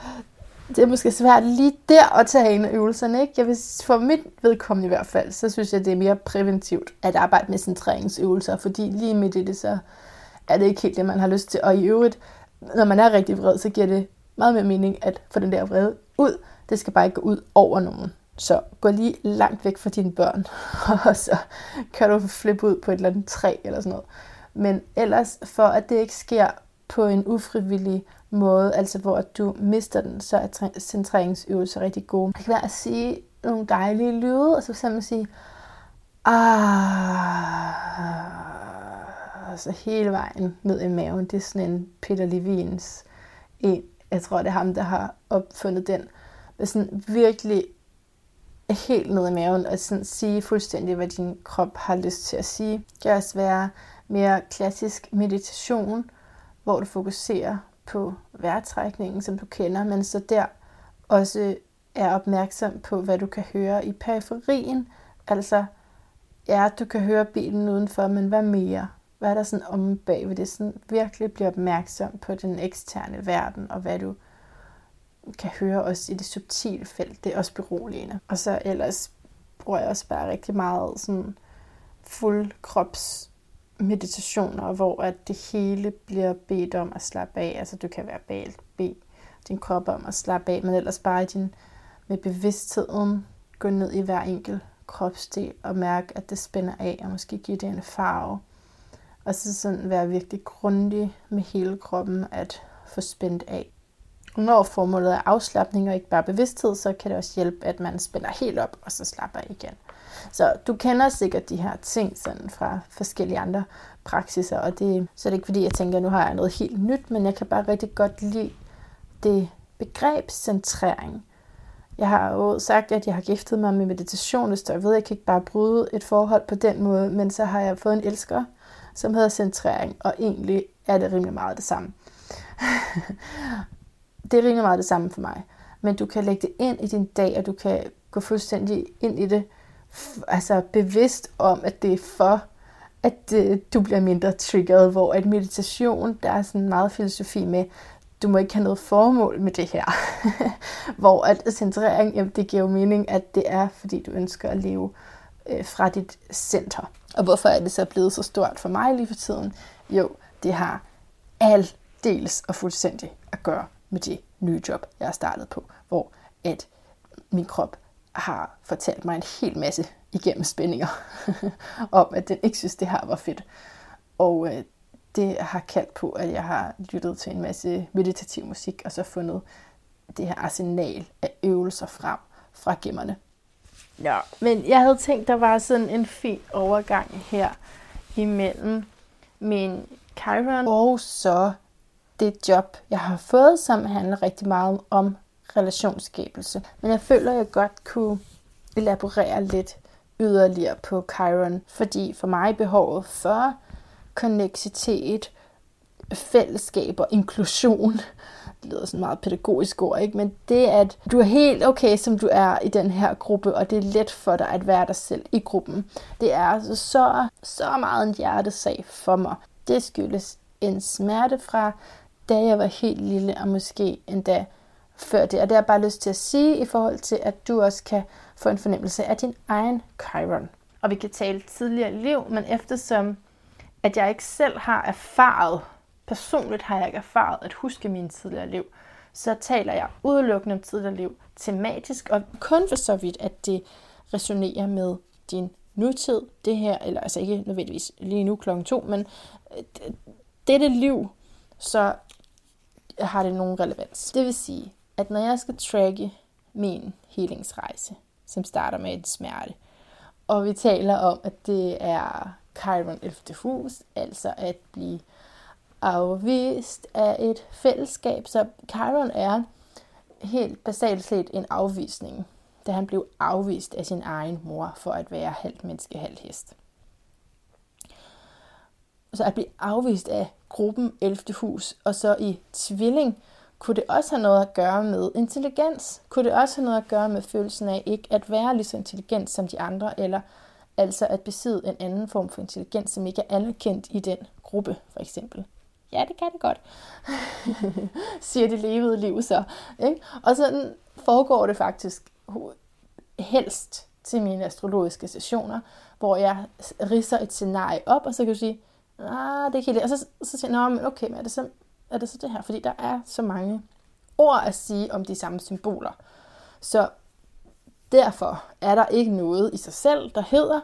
det er måske svært lige der at tage en af øvelserne, ikke? Jeg vil, for mit vedkommende i hvert fald, så synes jeg, det er mere præventivt at arbejde med centreringsøvelser, fordi lige midt i det, så er det ikke helt det, man har lyst til. Og i øvrigt, når man er rigtig vred, så giver det meget mere mening at få den der vrede ud. Det skal bare ikke gå ud over nogen. Så gå lige langt væk fra dine børn, og så kan du flippe ud på et eller andet træ eller sådan noget. Men ellers, for at det ikke sker på en ufrivillig måde, altså hvor at du mister den, så er centreringsøvelser rigtig gode. Det kan være at sige nogle dejlige lyde, og så simpelthen sige, Ah, altså hele vejen ned i maven. Det er sådan en Peter Levins en. Jeg tror, det er ham, der har opfundet den. Med sådan virkelig helt ned i maven og sådan sige fuldstændig, hvad din krop har lyst til at sige. Det kan også være mere klassisk meditation, hvor du fokuserer på vejrtrækningen, som du kender, men så der også er opmærksom på, hvad du kan høre i periferien. Altså, ja, du kan høre bilen udenfor, men hvad mere? Hvad er der sådan om bagved det? Sådan virkelig bliver opmærksom på den eksterne verden, og hvad du kan høre også i det subtile felt. Det er også beroligende. Og så ellers bruger jeg også bare rigtig meget sådan fuld krops meditationer, hvor at det hele bliver bedt om at slappe af. Altså du kan være balt bede din krop om at slappe af, men ellers bare i din, med bevidstheden gå ned i hver enkelt kropsdel og mærke, at det spænder af, og måske give det en farve. Og så sådan være virkelig grundig med hele kroppen at få spændt af. Når formålet er afslappning og ikke bare bevidsthed, så kan det også hjælpe, at man spænder helt op, og så slapper igen. Så du kender sikkert de her ting sådan fra forskellige andre praksiser, og det, så er det ikke fordi, jeg tænker, at nu har jeg noget helt nyt, men jeg kan bare rigtig godt lide det begreb centrering. Jeg har jo sagt, at jeg har giftet mig med meditation, så jeg ved, at jeg kan ikke bare bryde et forhold på den måde, men så har jeg fået en elsker, som hedder centrering, og egentlig er det rimelig meget det samme. det er rimelig meget det samme for mig. Men du kan lægge det ind i din dag, og du kan gå fuldstændig ind i det, altså bevidst om, at det er for, at øh, du bliver mindre triggeret, hvor at meditation, der er sådan meget filosofi med, du må ikke have noget formål med det her. hvor at centrering, jamen, det giver jo mening, at det er, fordi du ønsker at leve øh, fra dit center. Og hvorfor er det så blevet så stort for mig lige for tiden? Jo, det har aldeles og fuldstændig at gøre med det nye job, jeg har startet på, hvor at min krop har fortalt mig en hel masse igennem spændinger om, at den ikke synes, det her var fedt. Og øh, det har kaldt på, at jeg har lyttet til en masse meditativ musik, og så fundet det her arsenal af øvelser frem fra gemmerne. Ja, men jeg havde tænkt, der var sådan en fin overgang her imellem min Chiron og så det job, jeg har fået, som handler rigtig meget om relationsskabelse. Men jeg føler, at jeg godt kunne elaborere lidt yderligere på Chiron, fordi for mig behovet for konneksitet, fællesskab og inklusion, det lyder sådan meget pædagogisk ord, ikke? men det at du er helt okay, som du er i den her gruppe, og det er let for dig at være dig selv i gruppen. Det er altså så, så meget en hjertesag for mig. Det skyldes en smerte fra, da jeg var helt lille, og måske endda før det. Og det har jeg bare lyst til at sige i forhold til, at du også kan få en fornemmelse af din egen Chiron. Og vi kan tale tidligere liv, men eftersom at jeg ikke selv har erfaret, personligt har jeg ikke erfaret at huske min tidligere liv, så taler jeg udelukkende om tidligere liv tematisk, og kun for så vidt, at det resonerer med din nutid, det her, eller altså ikke nødvendigvis lige nu klokken to, men øh, dette liv, så har det nogen relevans. Det vil sige, at når jeg skal tracke min helingsrejse, som starter med et smerte, og vi taler om, at det er Chiron 11. hus, altså at blive afvist af et fællesskab. Så Chiron er helt basalt set en afvisning, da han blev afvist af sin egen mor for at være halvt menneske, halvt hest. Så at blive afvist af gruppen 11. hus, og så i tvilling, kunne det også have noget at gøre med intelligens? Kunne det også have noget at gøre med følelsen af ikke at være lige så intelligent som de andre, eller altså at besidde en anden form for intelligens, som ikke er anerkendt i den gruppe, for eksempel? Ja, det kan det godt, siger det levede liv så. Ikke? Og sådan foregår det faktisk helst til mine astrologiske sessioner, hvor jeg risser et scenarie op, og så kan du sige, ah, det er ikke helt det. Og så, så siger jeg, men okay, men er det så er det så det her? Fordi der er så mange ord at sige om de samme symboler. Så derfor er der ikke noget i sig selv, der hedder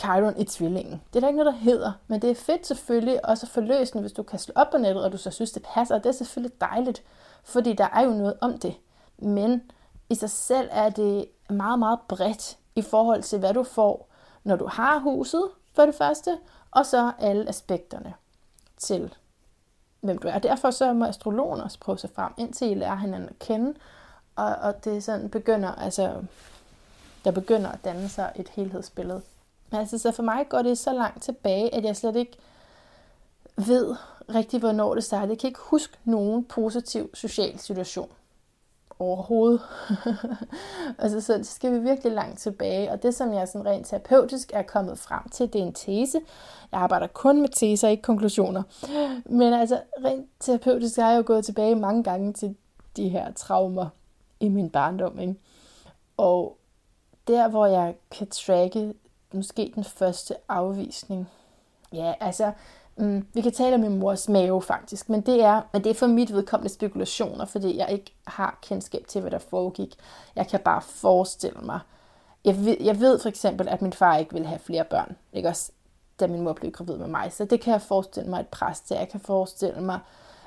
Chiron i tvillingen. Det er der ikke noget, der hedder, men det er fedt selvfølgelig også at forløse den, hvis du kan slå op på nettet, og du så synes, det passer. Og det er selvfølgelig dejligt, fordi der er jo noget om det. Men i sig selv er det meget, meget bredt i forhold til, hvad du får når du har huset, for det første, og så alle aspekterne til, hvem du er. Derfor så må astrologen også prøve sig frem, indtil I lærer hinanden at kende, og, og det sådan begynder, altså, der begynder at danne sig et helhedsbillede. Men altså, så for mig går det så langt tilbage, at jeg slet ikke ved rigtig, hvornår det startede. Jeg kan ikke huske nogen positiv social situation overhovedet. altså, så skal vi virkelig langt tilbage. Og det, som jeg sådan rent terapeutisk er kommet frem til, det er en tese. Jeg arbejder kun med teser, ikke konklusioner. Men altså, rent terapeutisk har jeg jo gået tilbage mange gange til de her traumer i min barndom. Ikke? Og der, hvor jeg kan tracke måske den første afvisning. Ja, altså, Mm, vi kan tale om min mors mave faktisk, men det er, men det er for mit vedkommende spekulationer, fordi jeg ikke har kendskab til, hvad der foregik. Jeg kan bare forestille mig. Jeg ved, jeg ved for eksempel, at min far ikke ville have flere børn, ikke også, da min mor blev gravid med mig. Så det kan jeg forestille mig et pres til. Jeg kan forestille mig,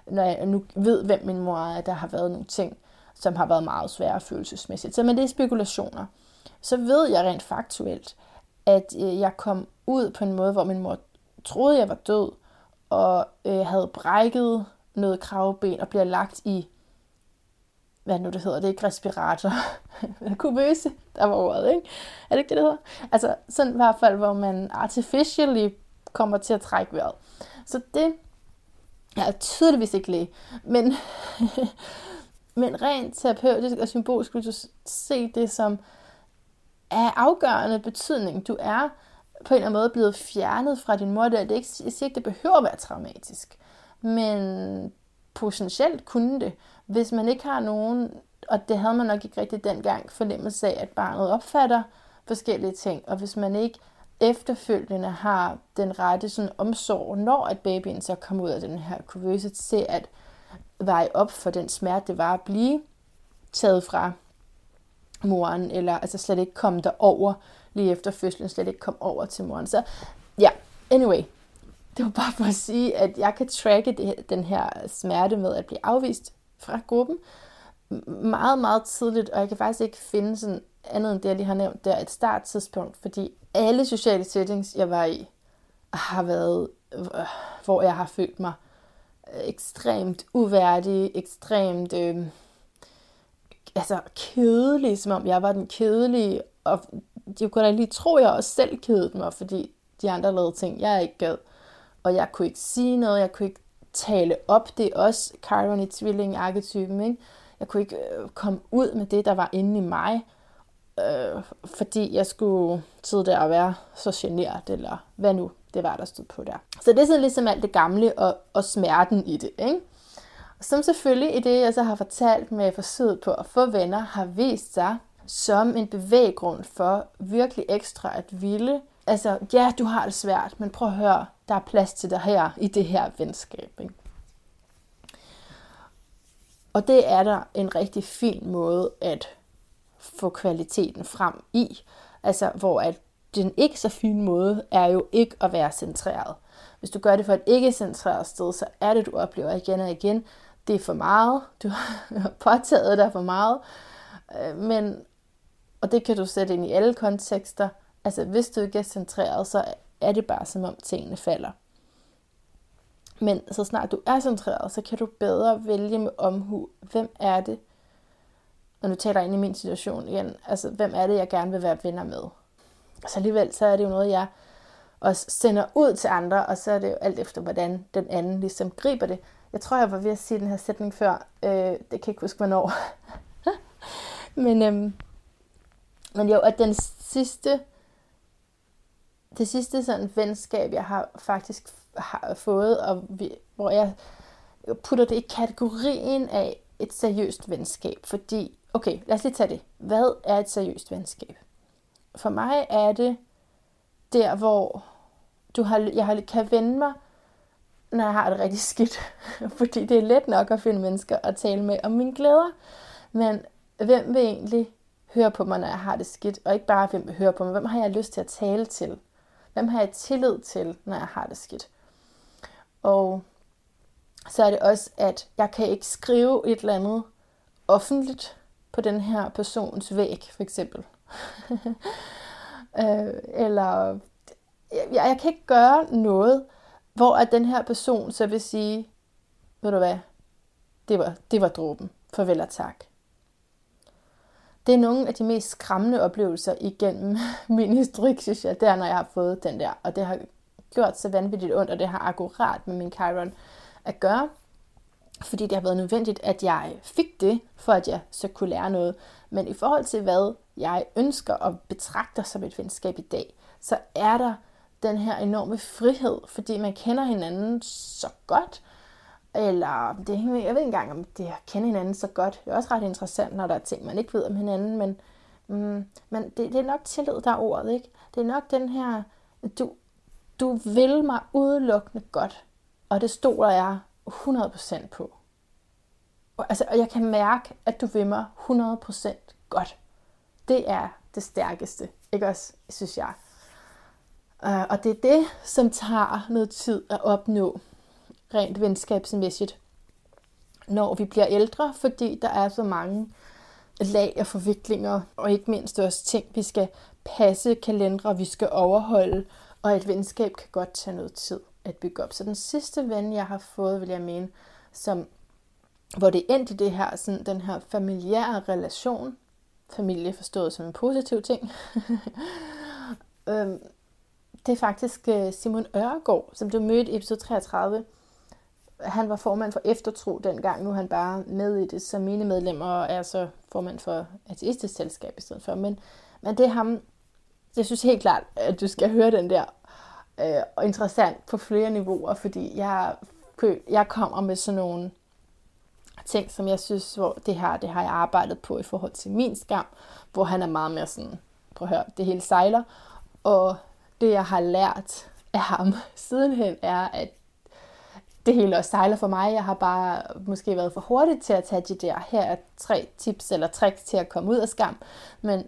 når jeg nu ved, hvem min mor er, at der har været nogle ting, som har været meget svære følelsesmæssigt. Så men det er spekulationer. Så ved jeg rent faktuelt, at øh, jeg kom ud på en måde, hvor min mor troede, jeg var død, og øh, havde brækket noget kravben og bliver lagt i, hvad nu det hedder, det er ikke respirator, kubøse, der var ordet, ikke? Er det ikke det, det hedder? Altså sådan i hvert fald, hvor man artificially kommer til at trække vejret. Så det jeg er tydeligvis ikke læge, men, men rent terapeutisk og symbolisk vil du se det som af afgørende betydning. Du er på en eller anden måde blevet fjernet fra din mor. Det er ikke, jeg siger ikke, det behøver at være traumatisk. Men potentielt kunne det, hvis man ikke har nogen, og det havde man nok ikke rigtig dengang, fornemmelse af, at barnet opfatter forskellige ting, og hvis man ikke efterfølgende har den rette sådan, omsorg, når at babyen så kommer ud af den her kuvøse, til at veje op for den smerte, det var at blive taget fra moren, eller altså slet ikke komme derover, lige efter fødslen slet ikke kom over til moren. Så ja, yeah. anyway, det var bare for at sige, at jeg kan tracke det, den her smerte med at blive afvist fra gruppen meget, meget tidligt, og jeg kan faktisk ikke finde sådan andet end det, jeg lige har nævnt, der et starttidspunkt, fordi alle sociale settings, jeg var i, har været, øh, hvor jeg har følt mig ekstremt uværdig, ekstremt øh, altså kedelig, som om jeg var den kedelige, og jeg kunne da lige tro, at jeg også selv kedede mig, fordi de andre lavede ting, jeg ikke gad. Og jeg kunne ikke sige noget, jeg kunne ikke tale op. Det er også Chiron i tvilling-arketypen, ikke? Jeg kunne ikke øh, komme ud med det, der var inde i mig, øh, fordi jeg skulle sidde der og være så generet, eller hvad nu det var, der stod på der. Så det er sådan ligesom alt det gamle og, og smerten i det, ikke? Som selvfølgelig i det, jeg så har fortalt med forsøget på at få venner, har vist sig som en bevæggrund for virkelig ekstra at ville. Altså, ja, du har det svært, men prøv at høre, der er plads til dig her i det her venskab. Ikke? Og det er der en rigtig fin måde at få kvaliteten frem i. Altså, hvor at den ikke så fine måde er jo ikke at være centreret. Hvis du gør det for et ikke centreret sted, så er det, du oplever igen og igen, det er for meget, du har påtaget dig for meget, øh, men, og det kan du sætte ind i alle kontekster, altså hvis du ikke er centreret, så er det bare som om tingene falder. Men så snart du er centreret, så kan du bedre vælge med omhu, hvem er det, og nu taler jeg ind i min situation igen, altså hvem er det, jeg gerne vil være venner med. Så alligevel, så er det jo noget, jeg også sender ud til andre, og så er det jo alt efter, hvordan den anden ligesom griber det. Jeg tror, jeg var ved at sige den her sætning før. Øh, det kan jeg ikke huske, hvornår. men, øhm, men jo, at den sidste, det sidste sådan venskab, jeg har faktisk har fået, og vi, hvor jeg putter det i kategorien af et seriøst venskab. Fordi, okay, lad os lige tage det. Hvad er et seriøst venskab? For mig er det der, hvor du har, jeg har, kan vende mig når jeg har det rigtig skidt. Fordi det er let nok at finde mennesker at tale med om mine glæder. Men hvem vil egentlig høre på mig, når jeg har det skidt? Og ikke bare, hvem vil høre på mig. Hvem har jeg lyst til at tale til? Hvem har jeg tillid til, når jeg har det skidt? Og så er det også, at jeg kan ikke skrive et eller andet offentligt på den her persons væg, for eksempel. Øh, eller jeg, jeg kan ikke gøre noget, hvor at den her person så vil sige, ved du hvad, det var, det var dråben. Farvel og tak. Det er nogle af de mest skræmmende oplevelser igennem min historik, synes jeg, det er, når jeg har fået den der. Og det har gjort så vanvittigt ondt, og det har akkurat med min Chiron at gøre. Fordi det har været nødvendigt, at jeg fik det, for at jeg så kunne lære noget. Men i forhold til, hvad jeg ønsker og betragter som et venskab i dag, så er der den her enorme frihed, fordi man kender hinanden så godt, eller det, jeg ved ikke engang, om det at kende hinanden så godt. Det er også ret interessant, når der er ting, man ikke ved om hinanden, men, mm, men det, det er nok tillid, der er ordet, ikke? Det er nok den her, du, du vil mig udelukkende godt, og det stoler jeg 100% på. Og, altså, og jeg kan mærke, at du vil mig 100% godt. Det er det stærkeste, ikke også, synes jeg. Øh, og det er det, som tager noget tid at opnå rent venskabsmæssigt, når vi bliver ældre, fordi der er så mange lag af forviklinger, og ikke mindst også ting, vi skal passe, kalendere, vi skal overholde, og et venskab kan godt tage noget tid at bygge op. Så den sidste ven, jeg har fået, vil jeg mene, som, hvor det endte i det her, sådan, den her familiære relation, familie forstået som en positiv ting, øhm, det er faktisk øh, Simon Ørgaard, som du mødte i episode 33, han var formand for Eftertro dengang, nu er han bare med i det som mine medlemmer, og er så formand for Ateistisk Selskab i stedet for. Men, men det er ham, jeg synes helt klart, at du skal høre den der, øh, og interessant på flere niveauer, fordi jeg, jeg kommer med sådan nogle ting, som jeg synes, hvor det her, det har jeg arbejdet på i forhold til min skam, hvor han er meget mere sådan, prøv at høre, det hele sejler, og det jeg har lært af ham sidenhen er, at det hele også sejler for mig. Jeg har bare måske været for hurtig til at tage de der, her er tre tips eller tricks til at komme ud af skam. Men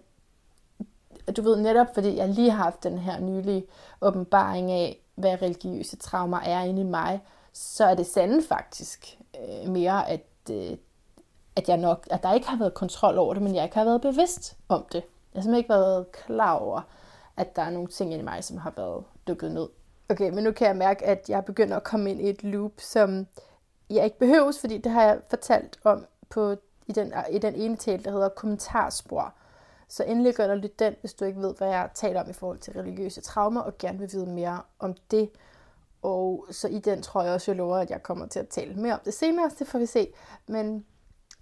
du ved netop, fordi jeg lige har haft den her nylige åbenbaring af, hvad religiøse traumer er inde i mig, så er det sande faktisk øh, mere, at, øh, at, jeg nok, at der ikke har været kontrol over det, men jeg ikke har været bevidst om det. Jeg har simpelthen ikke været klar over, at der er nogle ting i mig, som har været dukket ned. Okay, men nu kan jeg mærke, at jeg begynder at komme ind i et loop, som jeg ikke behøves, fordi det har jeg fortalt om på, i, den, i den ene tale, der hedder kommentarspor. Så endelig gør dig lidt den, hvis du ikke ved, hvad jeg taler om i forhold til religiøse traumer, og gerne vil vide mere om det. Og så i den tror jeg også, jeg lover, at jeg kommer til at tale mere om det senere, det får vi se. Men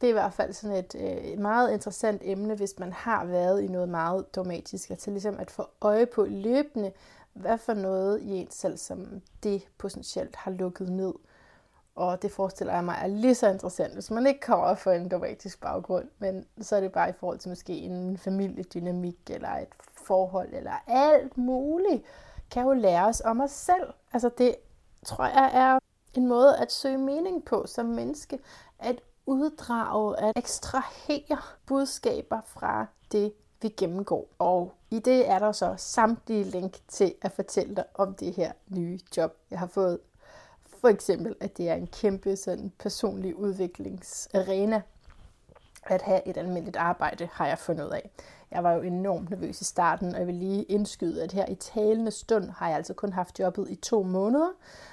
det er i hvert fald sådan et øh, meget interessant emne, hvis man har været i noget meget dogmatisk, altså ligesom at få øje på løbende, hvad for noget i ens selv, som det potentielt har lukket ned. Og det forestiller jeg mig er lige så interessant, hvis man ikke kommer fra en dogmatisk baggrund, men så er det bare i forhold til måske en familiedynamik, eller et forhold, eller alt muligt, kan jo lære os om os selv. Altså det tror jeg er en måde at søge mening på som menneske, at uddrage, at ekstrahere budskaber fra det, vi gennemgår. Og i det er der så samtlige link til at fortælle dig om det her nye job, jeg har fået. For eksempel, at det er en kæmpe sådan, personlig udviklingsarena. At have et almindeligt arbejde, har jeg fundet ud af. Jeg var jo enormt nervøs i starten, og jeg vil lige indskyde, at her i talende stund har jeg altså kun haft jobbet i to måneder.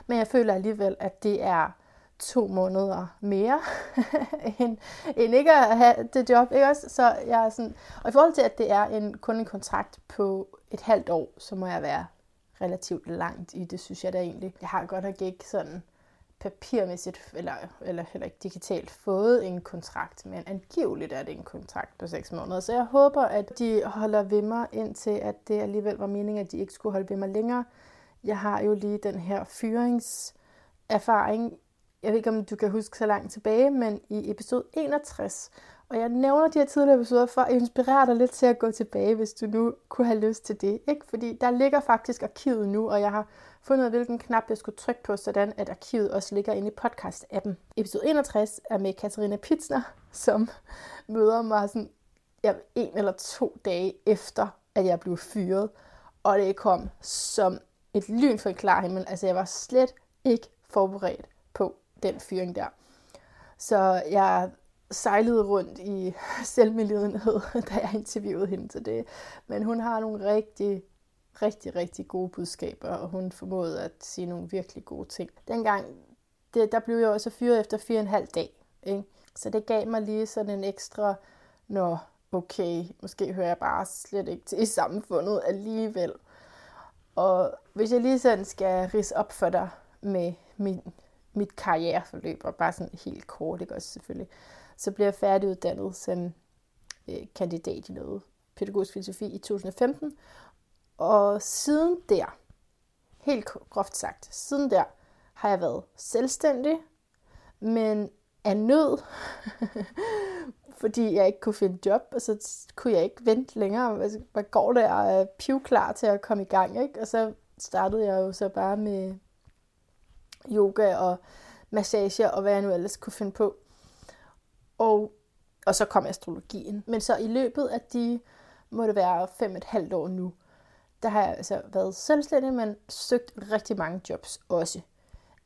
Men jeg føler alligevel, at det er to måneder mere, end, end ikke at have det job. Ikke også? Så jeg er sådan, og i forhold til, at det er en, kun en kontrakt på et halvt år, så må jeg være relativt langt i det, synes jeg da egentlig. Jeg har godt nok ikke sådan papirmæssigt, eller, eller heller ikke digitalt, fået en kontrakt, men angiveligt er det en kontrakt på 6 måneder. Så jeg håber, at de holder ved mig, indtil at det alligevel var meningen, at de ikke skulle holde ved mig længere. Jeg har jo lige den her fyringserfaring jeg ved ikke, om du kan huske så langt tilbage, men i episode 61, og jeg nævner de her tidligere episoder for at inspirere dig lidt til at gå tilbage, hvis du nu kunne have lyst til det. Ikke? Fordi der ligger faktisk arkivet nu, og jeg har fundet ud af, hvilken knap jeg skulle trykke på, sådan at arkivet også ligger inde i podcast-appen. Episode 61 er med Katarina Pitsner, som møder mig sådan, ja, en eller to dage efter, at jeg blev fyret. Og det kom som et lyn for en klar himmel. Altså, jeg var slet ikke forberedt på den fyring der. Så jeg sejlede rundt i selvmedlidenhed, da jeg interviewede hende til det. Men hun har nogle rigtig, rigtig, rigtig gode budskaber, og hun formåede at sige nogle virkelig gode ting. Dengang, det, der blev jeg også fyret efter fire og en halv dag. Ikke? Så det gav mig lige sådan en ekstra, når okay, måske hører jeg bare slet ikke til i samfundet alligevel. Og hvis jeg lige sådan skal rise op for dig med min, mit karriereforløb, og bare sådan helt kort, ikke også selvfølgelig, så blev jeg færdiguddannet som øh, kandidat i noget pædagogisk filosofi i 2015. Og siden der, helt groft sagt, siden der har jeg været selvstændig, men af nød, fordi jeg ikke kunne finde job, og så kunne jeg ikke vente længere. Hvad går der? Jeg er pivklar til at komme i gang, ikke? Og så startede jeg jo så bare med yoga og massage og hvad jeg nu ellers kunne finde på. Og, og så kom astrologien. Men så i løbet af de, må det være fem et halvt år nu, der har jeg altså været selvstændig, men søgt rigtig mange jobs også.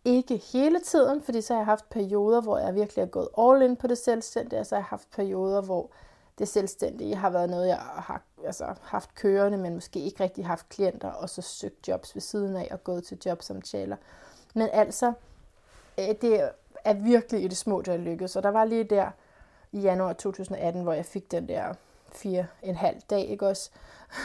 Ikke hele tiden, fordi så har jeg haft perioder, hvor jeg virkelig har gået all in på det selvstændige, og så har jeg haft perioder, hvor det selvstændige har været noget, jeg har altså, haft kørende, men måske ikke rigtig haft klienter, og så søgt jobs ved siden af og gået til jobsamtaler. Men altså, øh, det er virkelig i det små, der er lykkedes. Og der var lige der i januar 2018, hvor jeg fik den der fire en halv dag, ikke også,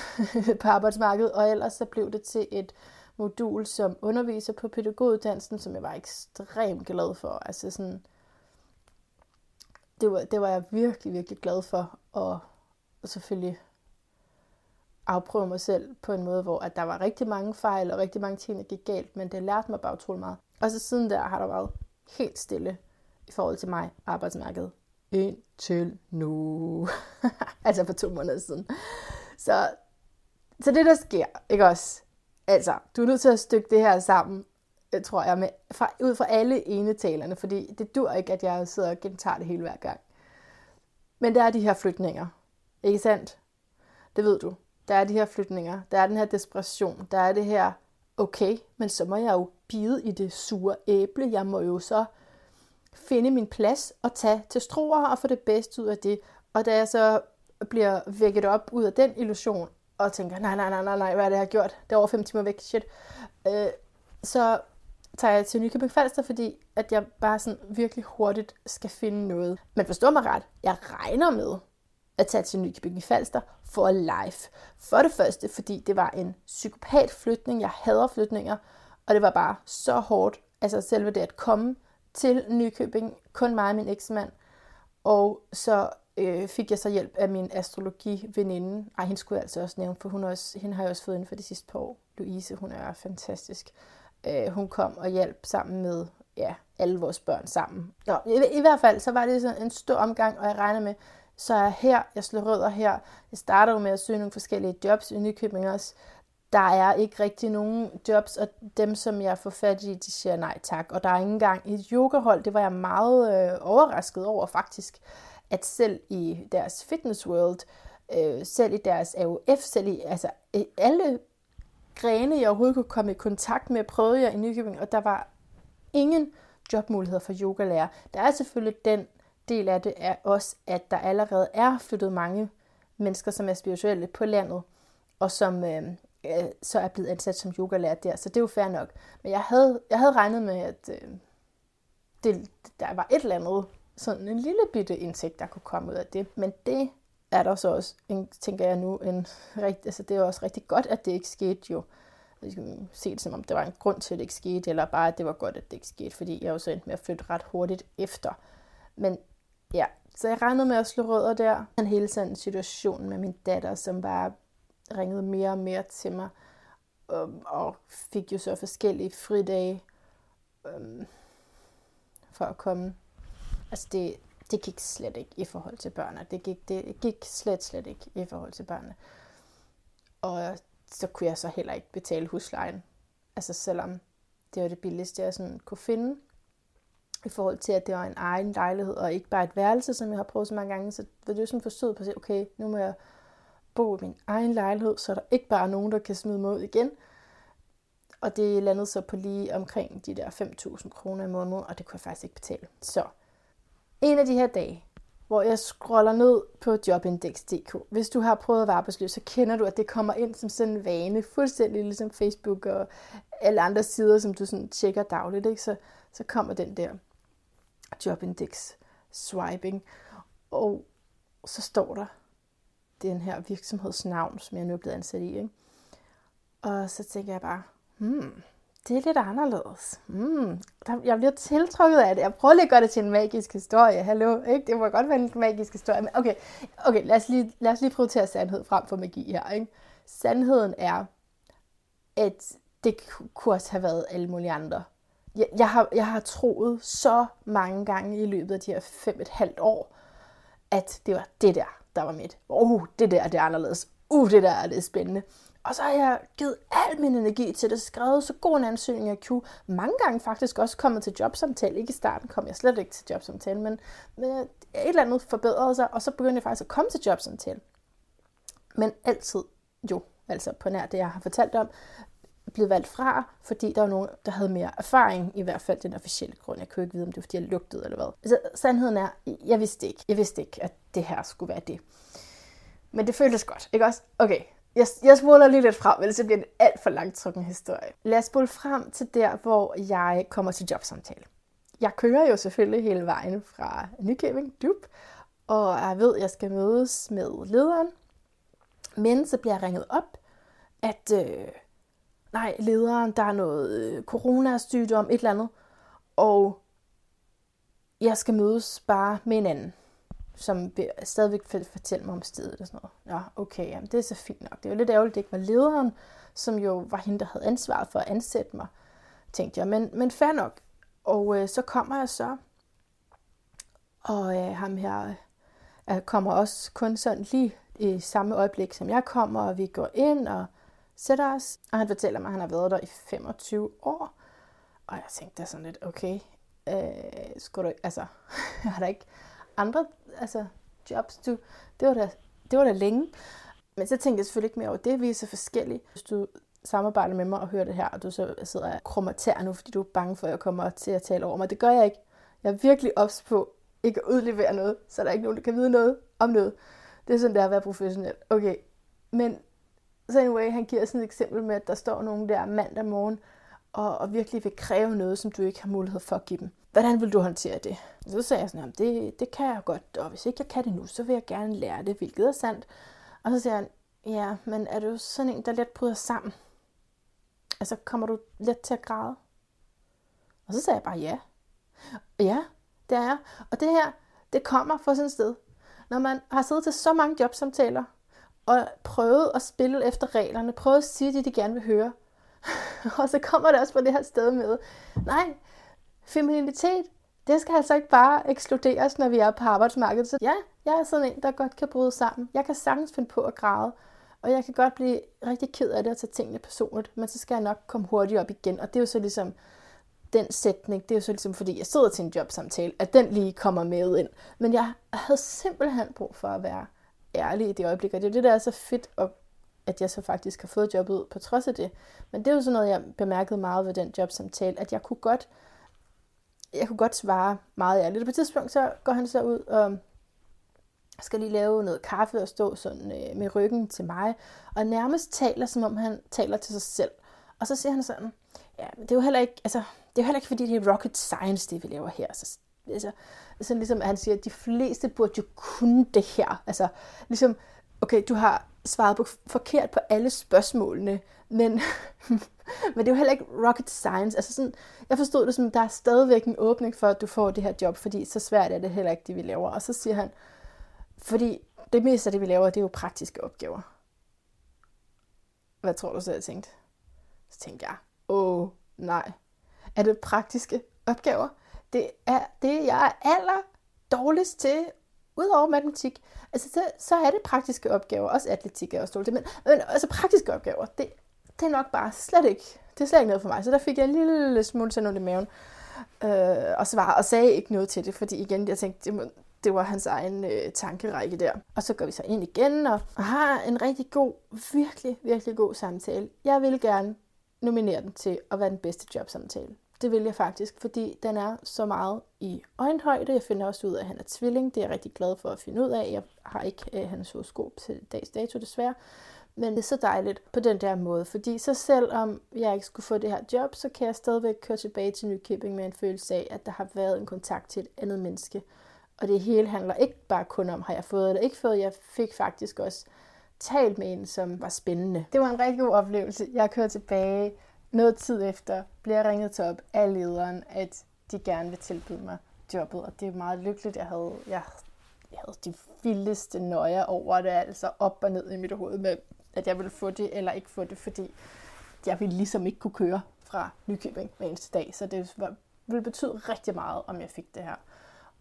på arbejdsmarkedet. Og ellers så blev det til et modul som underviser på pædagoguddannelsen, som jeg var ekstremt glad for. Altså sådan, det var, det var jeg virkelig, virkelig glad for. Og, og selvfølgelig afprøve mig selv på en måde, hvor at der var rigtig mange fejl og rigtig mange ting, der gik galt, men det lærte mig bare utrolig meget. Og så siden der har der været helt stille i forhold til mig arbejdsmarkedet. Indtil nu. altså for to måneder siden. Så, så det der sker, ikke også? Altså, du er nødt til at stykke det her sammen, øh, tror jeg, med, fra, ud fra alle enetalerne, fordi det dur ikke, at jeg sidder og gentager det hele hver gang. Men der er de her flytninger, ikke sandt? Det ved du. Der er de her flytninger, der er den her desperation, der er det her, okay, men så må jeg jo bide i det sure æble. Jeg må jo så finde min plads og tage til stroer og få det bedste ud af det. Og da jeg så bliver vækket op ud af den illusion, og tænker, nej, nej, nej, nej, nej, hvad er det, jeg har gjort? Det er over fem timer væk, shit. Øh, så tager jeg til Nykøbing Falster, fordi at jeg bare sådan virkelig hurtigt skal finde noget. Men forstå mig ret, jeg regner med at tage til Nykøbing Falster for life. For det første, fordi det var en psykopat flytning. Jeg hader flytninger, og det var bare så hårdt. Altså selve det at komme til Nykøbing, kun mig og min eksmand. Og så øh, fik jeg så hjælp af min astrologiveninde. Ej, hende skulle jeg altså også nævne, for hun også, hende har jeg også fået inden for de sidste par år. Louise, hun er fantastisk. Øh, hun kom og hjalp sammen med ja, alle vores børn sammen. Nå, i, i hvert fald, så var det sådan en stor omgang, og jeg regner med, så er jeg her, jeg slår rødder her. Jeg starter jo med at søge nogle forskellige jobs i Nykøbing også. Der er ikke rigtig nogen jobs, og dem, som jeg får fat i, de siger nej tak. Og der er ikke engang et yogahold. Det var jeg meget øh, overrasket over faktisk at selv i deres fitness world, øh, selv i deres AUF, selv i altså, alle grene, jeg overhovedet kunne komme i kontakt med, prøvede jeg i Nykøbing, og der var ingen jobmuligheder for yogalærer. Der er selvfølgelig den del af det er også, at der allerede er flyttet mange mennesker, som er spirituelle på landet, og som øh, øh, så er blevet ansat som yogalærer der. Så det er jo fair nok. Men jeg havde, jeg havde regnet med, at øh, det, der var et eller andet sådan en lille bitte indtægt, der kunne komme ud af det. Men det er der så også, en, tænker jeg nu, en rigt, altså det er også rigtig godt, at det ikke skete jo. Ligesom jeg kan se det som om, det var en grund til, at det ikke skete, eller bare, at det var godt, at det ikke skete, fordi jeg jo så endte med at flytte ret hurtigt efter. Men ja, så jeg regnede med at slå rødder der. Han hele sådan situation med min datter, som bare ringede mere og mere til mig, um, og fik jo så forskellige fridage øhm, for at komme Altså det, det gik slet ikke i forhold til børnene. Det gik, det gik slet, slet ikke i forhold til børnene. Og så kunne jeg så heller ikke betale huslejen. Altså selvom det var det billigste, jeg sådan kunne finde. I forhold til, at det var en egen lejlighed, og ikke bare et værelse, som jeg har prøvet så mange gange. Så var det jo sådan forsøget på at sige, okay, nu må jeg bo i min egen lejlighed, så der ikke bare er nogen, der kan smide mig ud igen. Og det landede så på lige omkring de der 5.000 kroner i måneden, og det kunne jeg faktisk ikke betale. Så en af de her dage, hvor jeg scroller ned på jobindex.dk. Hvis du har prøvet at være arbejdsløs, så kender du, at det kommer ind som sådan en vane, fuldstændig ligesom Facebook og alle andre sider, som du sådan tjekker dagligt. Ikke? Så, så kommer den der jobindex swiping, og så står der den her virksomhedsnavn, som jeg nu er blevet ansat i. Ikke? Og så tænker jeg bare, hmm, det er lidt anderledes. Hmm, jeg bliver tiltrukket af det. Jeg prøver lige at gøre det til en magisk historie. Hallo, ikke? Det må godt være en magisk historie. Men okay, okay lad, os lige, lad os lige prioritere sandhed frem for magi her. Ikke? Sandheden er, at det kunne også have været alle mulige andre. Jeg, jeg, har, jeg har troet så mange gange i løbet af de her fem et halvt år, at det var det der, der var mit. Uh, det der, det er anderledes. Uh, det der er det spændende. Og så har jeg givet al min energi til det, skrevet så god en ansøgning af Q. Mange gange faktisk også kommet til jobsamtale. Ikke i starten kom jeg slet ikke til jobsamtale, men, men et eller andet forbedrede sig, og så begyndte jeg faktisk at komme til jobsamtale. Men altid jo, altså på nær det, jeg har fortalt om, blevet valgt fra, fordi der var nogen, der havde mere erfaring, i hvert fald den officielle grund. Jeg kunne ikke vide, om det var, fordi jeg lugtede eller hvad. Altså, sandheden er, jeg vidste ikke. Jeg vidste ikke, at det her skulle være det. Men det føltes godt, ikke også? Okay, jeg, jeg spoler lige lidt frem, ellers bliver det en alt for langtrukken historie. Lad os spole frem til der, hvor jeg kommer til jobsamtale. Jeg kører jo selvfølgelig hele vejen fra Nykøbing, Dup, og jeg ved, at jeg skal mødes med lederen. Men så bliver jeg ringet op, at øh, nej, lederen, der er noget øh, coronasygdom, et eller andet, og jeg skal mødes bare med en anden som stadigvæk vil fortælle mig om stedet og sådan noget. Ja, okay, jamen det er så fint nok. Det var lidt ærgerligt, det ikke var lederen, som jo var hende, der havde ansvaret for at ansætte mig, tænkte jeg. Men, men fair nok. Og øh, så kommer jeg så, og øh, ham her øh, kommer også kun sådan lige i samme øjeblik, som jeg kommer, og vi går ind og sætter os. Og han fortæller mig, at han har været der i 25 år. Og jeg tænkte sådan lidt, okay, øh, skulle du, altså, har der ikke andre altså, jobs. Du, det, var da, det var da længe. Men så tænkte jeg selvfølgelig ikke mere over det. Vi er så forskellige. Hvis du samarbejder med mig og hører det her, og du så sidder og krummer tær nu, fordi du er bange for, at jeg kommer til at tale over mig. Det gør jeg ikke. Jeg er virkelig ops på ikke at udlevere noget, så der er ikke nogen, der kan vide noget om noget. Det er sådan, det er at være professionel. Okay, men så anyway, han giver sådan et eksempel med, at der står nogen der mandag morgen, og, og virkelig vil kræve noget, som du ikke har mulighed for at give dem. Hvordan vil du håndtere det? Så sagde jeg sådan, det, det kan jeg godt, og hvis ikke jeg kan det nu, så vil jeg gerne lære det, hvilket er sandt. Og så siger han, ja, men er du sådan en, der let bryder sammen? Altså, kommer du let til at græde? Og så sagde jeg bare ja. Ja, det er jeg. Og det her, det kommer fra sådan et sted. Når man har siddet til så mange jobsamtaler, og prøvede at spille efter reglerne, prøvede at sige det, de gerne vil høre, og så kommer det også på det her sted med, nej, femininitet, det skal altså ikke bare ekskluderes, når vi er på arbejdsmarkedet. Så ja, jeg er sådan en, der godt kan bryde sammen. Jeg kan sagtens finde på at græde, og jeg kan godt blive rigtig ked af det at tage tingene personligt, men så skal jeg nok komme hurtigt op igen. Og det er jo så ligesom den sætning, det er jo så ligesom fordi, jeg sidder til en jobsamtale, at den lige kommer med ind. Men jeg havde simpelthen brug for at være ærlig i det øjeblik, og det er det, der er så fedt og at jeg så faktisk har fået jobbet på trods af det. Men det er jo sådan noget, jeg bemærkede meget ved den jobsamtale, at jeg kunne godt, jeg kunne godt svare meget ærligt. Og på et tidspunkt så går han så ud og skal lige lave noget kaffe og stå sådan øh, med ryggen til mig, og nærmest taler, som om han taler til sig selv. Og så siger han sådan, ja, men det er jo heller ikke, altså, det er jo heller ikke, fordi det er rocket science, det vi laver her. Så, altså, sådan ligesom, at han siger, at de fleste burde jo kunne det her. Altså, ligesom, okay, du har svaret på, forkert på alle spørgsmålene, men, men det er jo heller ikke rocket science. Altså sådan, jeg forstod det som, der er stadigvæk en åbning for, at du får det her job, fordi så svært er det heller ikke, det vi laver. Og så siger han, fordi det meste af det, vi laver, det er jo praktiske opgaver. Hvad tror du så, jeg tænkte? Så tænkte jeg, åh nej, er det praktiske opgaver? Det er det, jeg er aller dårligst til Udover matematik, altså så, så er det praktiske opgaver, også atletik er også dårligt, men, men altså praktiske opgaver, det, det er nok bare slet ikke, det er slet ikke noget for mig. Så der fik jeg en lille smule til i maven øh, og svar, og sagde ikke noget til det, fordi igen, jeg tænkte, det, det var hans egen øh, tankerække der. Og så går vi så ind igen og, og har en rigtig god, virkelig, virkelig god samtale. Jeg vil gerne nominere den til at være den bedste jobsamtale. Det vil jeg faktisk, fordi den er så meget i øjenhøjde. Jeg finder også ud af, at han er tvilling. Det er jeg rigtig glad for at finde ud af. Jeg har ikke øh, hans horoskop til dags dato desværre. Men det er så dejligt på den der måde, fordi så selvom jeg ikke skulle få det her job, så kan jeg stadigvæk køre tilbage til Nykøbing med en følelse af, at der har været en kontakt til et andet menneske. Og det hele handler ikke bare kun om, har jeg fået eller ikke fået. Jeg fik faktisk også talt med en, som var spændende. Det var en rigtig god oplevelse. Jeg kører tilbage noget tid efter, bliver ringet til op af lederen, at de gerne vil tilbyde mig jobbet. Og det er meget lykkeligt. Jeg havde, jeg, jeg havde de vildeste nøjer over det, altså op og ned i mit hoved med, at jeg ville få det eller ikke få det, fordi jeg ville ligesom ikke kunne køre fra Nykøbing hver eneste dag. Så det ville betyde rigtig meget, om jeg fik det her.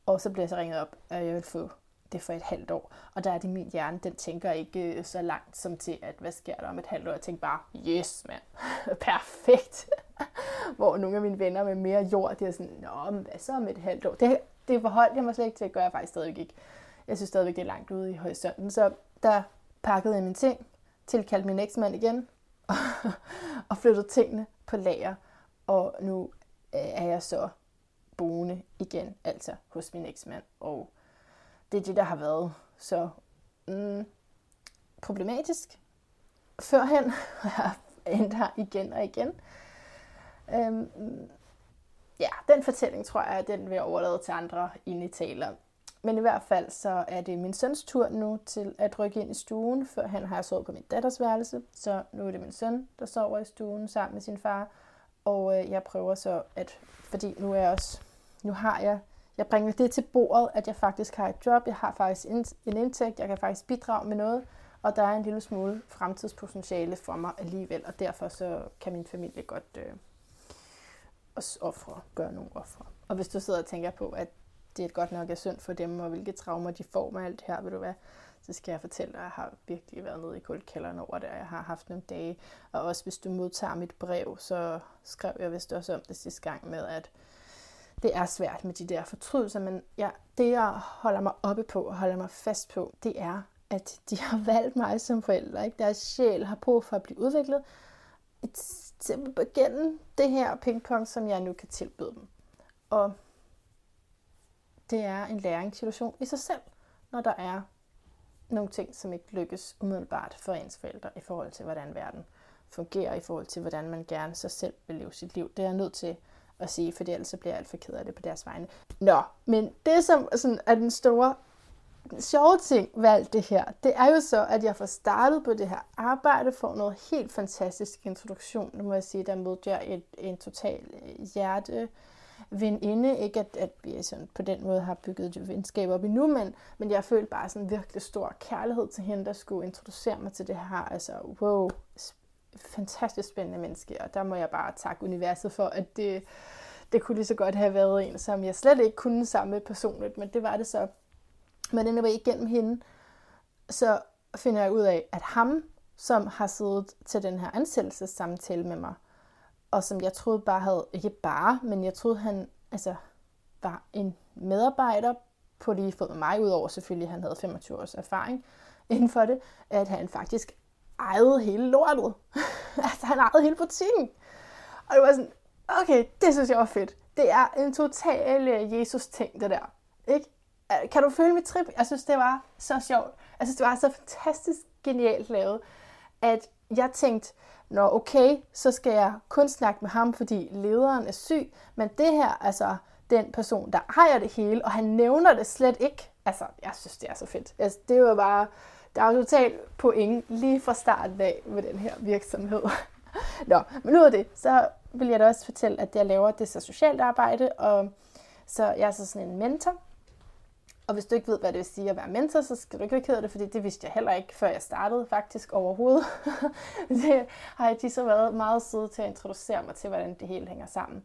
Og så blev jeg så ringet op, at jeg ville få det for et halvt år. Og der er det min hjerne, den tænker ikke øh, så langt som til, at hvad sker der om et halvt år? Jeg tænker bare, yes mand, perfekt. Hvor nogle af mine venner med mere jord, de er sådan, nå, men hvad så om et halvt år? Det, det forholdt jeg mig slet ikke til at gøre, jeg faktisk stadigvæk ikke. Jeg synes stadigvæk, det er langt ude i horisonten. Så der pakkede jeg mine ting, tilkaldte min eksmand igen, og flyttede tingene på lager. Og nu øh, er jeg så boende igen, altså hos min eksmand. Og det er det, der har været så mm, problematisk førhen, og jeg har endt her igen og igen. Øhm, ja, den fortælling tror jeg, den vil jeg overlade til andre inde i taler. Men i hvert fald så er det min søns tur nu til at rykke ind i stuen, før han har sovet på min datters værelse. Så nu er det min søn, der sover i stuen sammen med sin far. Og øh, jeg prøver så at, fordi nu er jeg også, nu har jeg jeg bringer det til bordet, at jeg faktisk har et job, jeg har faktisk en indtægt, jeg kan faktisk bidrage med noget, og der er en lille smule fremtidspotentiale for mig alligevel, og derfor så kan min familie godt øh, også ofre, gøre nogle ofre. Og hvis du sidder og tænker på, at det er godt nok er synd for dem, og hvilke traumer de får med alt det her, vil du hvad, så skal jeg fortælle dig, at jeg har virkelig været nede i kuldkælderen over det, og jeg har haft nogle dage. Og også hvis du modtager mit brev, så skrev jeg vist også om det sidste gang med, at det er svært med de der fortrydelser, men ja, det jeg holder mig oppe på og holder mig fast på, det er, at de har valgt mig som forælder. Ikke? Deres sjæl har brug for at blive udviklet til gennem det her pingpong, som jeg nu kan tilbyde dem. Og det er en læringssituation i sig selv, når der er nogle ting, som ikke lykkes umiddelbart for ens forældre i forhold til, hvordan verden fungerer, i forhold til, hvordan man gerne sig selv vil leve sit liv. Det er jeg nødt til at sige, for ellers så bliver jeg alt for ked af det på deres vegne. Nå, men det som sådan, er den store sjove ting ved alt det her, det er jo så, at jeg får startet på det her arbejde, får noget helt fantastisk introduktion. Nu må jeg sige, der mødte jeg et, en total øh, hjerte veninde. Ikke at, at vi sådan på den måde har bygget et venskab op endnu, men, men jeg følte bare sådan virkelig stor kærlighed til hende, der skulle introducere mig til det her. Altså, wow, fantastisk spændende menneske, og der må jeg bare takke universet for, at det, det kunne lige så godt have været en, som jeg slet ikke kunne sammen med personligt, men det var det så. Men anyway, igennem hende, så finder jeg ud af, at ham, som har siddet til den her ansættelsessamtale med mig, og som jeg troede bare havde, ikke bare, men jeg troede han altså, var en medarbejder på lige fod med mig, udover selvfølgelig, at han havde 25 års erfaring inden for det, at han faktisk ejede hele lortet. altså, han ejede hele butikken. Og det var sådan, okay, det synes jeg var fedt. Det er en total øh, Jesus-ting, det der. Ikke? Kan du føle mit trip? Jeg synes, det var så sjovt. Jeg synes, det var så fantastisk genialt lavet, at jeg tænkte, nå okay, så skal jeg kun snakke med ham, fordi lederen er syg, men det her, altså den person, der ejer det hele, og han nævner det slet ikke. Altså, jeg synes, det er så fedt. Altså, det var bare, der er jo totalt point lige fra starten af med den her virksomhed. Nå, men ud af det, så vil jeg da også fortælle, at jeg laver det så socialt arbejde, og så jeg er så sådan en mentor. Og hvis du ikke ved, hvad det vil sige at være mentor, så skal du ikke være ked af det, fordi det vidste jeg heller ikke, før jeg startede faktisk overhovedet. det har jeg de så været meget søde til at introducere mig til, hvordan det hele hænger sammen.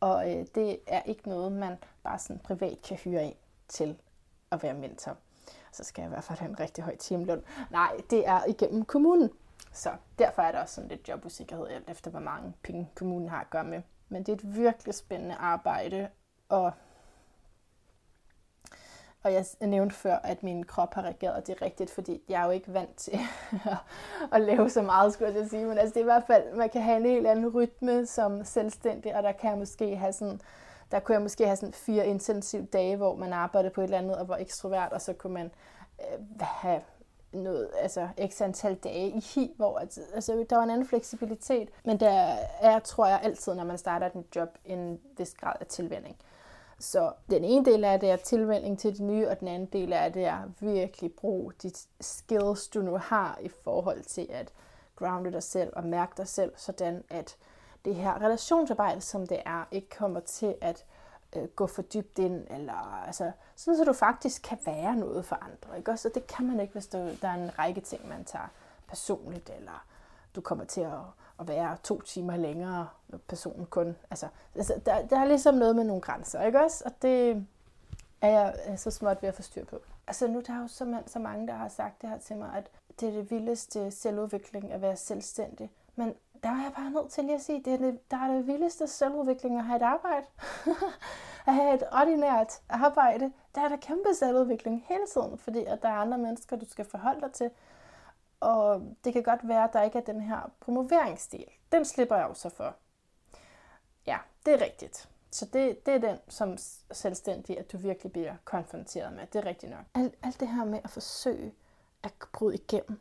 Og øh, det er ikke noget, man bare sådan privat kan hyre ind til at være mentor så skal jeg i hvert fald have en rigtig høj timeløn. Nej, det er igennem kommunen. Så derfor er der også sådan lidt jobusikkerhed, alt efter hvor mange penge kommunen har at gøre med. Men det er et virkelig spændende arbejde, og Og jeg nævnte før, at min krop har reageret det rigtigt, fordi jeg er jo ikke vant til at lave så meget, skulle jeg sige. Men altså, det er i hvert fald, man kan have en helt anden rytme som selvstændig, og der kan jeg måske have sådan, der kunne jeg måske have sådan fire intensive dage, hvor man arbejder på et eller andet og var ekstrovert, og så kunne man øh, have noget, altså x antal dage i hi, hvor altså, der var en anden fleksibilitet. Men der er, tror jeg, altid, når man starter et job, en vis grad af tilvænding. Så den ene del af det er tilvænding til det nye, og den anden del af det er virkelig bruge de skills, du nu har i forhold til at grounde dig selv og mærke dig selv, sådan at det her relationsarbejde, som det er, ikke kommer til at øh, gå for dybt ind, eller altså, sådan så du faktisk kan være noget for andre. Ikke? Også, det kan man ikke, hvis der, der er en række ting, man tager personligt, eller du kommer til at, at være to timer længere, når personen kun... Altså, altså der, der er ligesom noget med nogle grænser, ikke også? Og det er jeg så småt ved at få styr på. Altså nu der er jo så, så mange, der har sagt det her til mig, at det er det vildeste selvudvikling at være selvstændig. Men der er jeg bare nødt til lige at sige, det er det, der er det vildeste selvudvikling at have et arbejde. at have et ordinært arbejde. Der er der kæmpe selvudvikling hele tiden, fordi at der er andre mennesker, du skal forholde dig til. Og det kan godt være, at der ikke er den her promoveringsstil. Den slipper jeg jo så for. Ja, det er rigtigt. Så det, det er den som selvstændig, at du virkelig bliver konfronteret med. Det er rigtigt nok. Alt, alt det her med at forsøge at bryde igennem,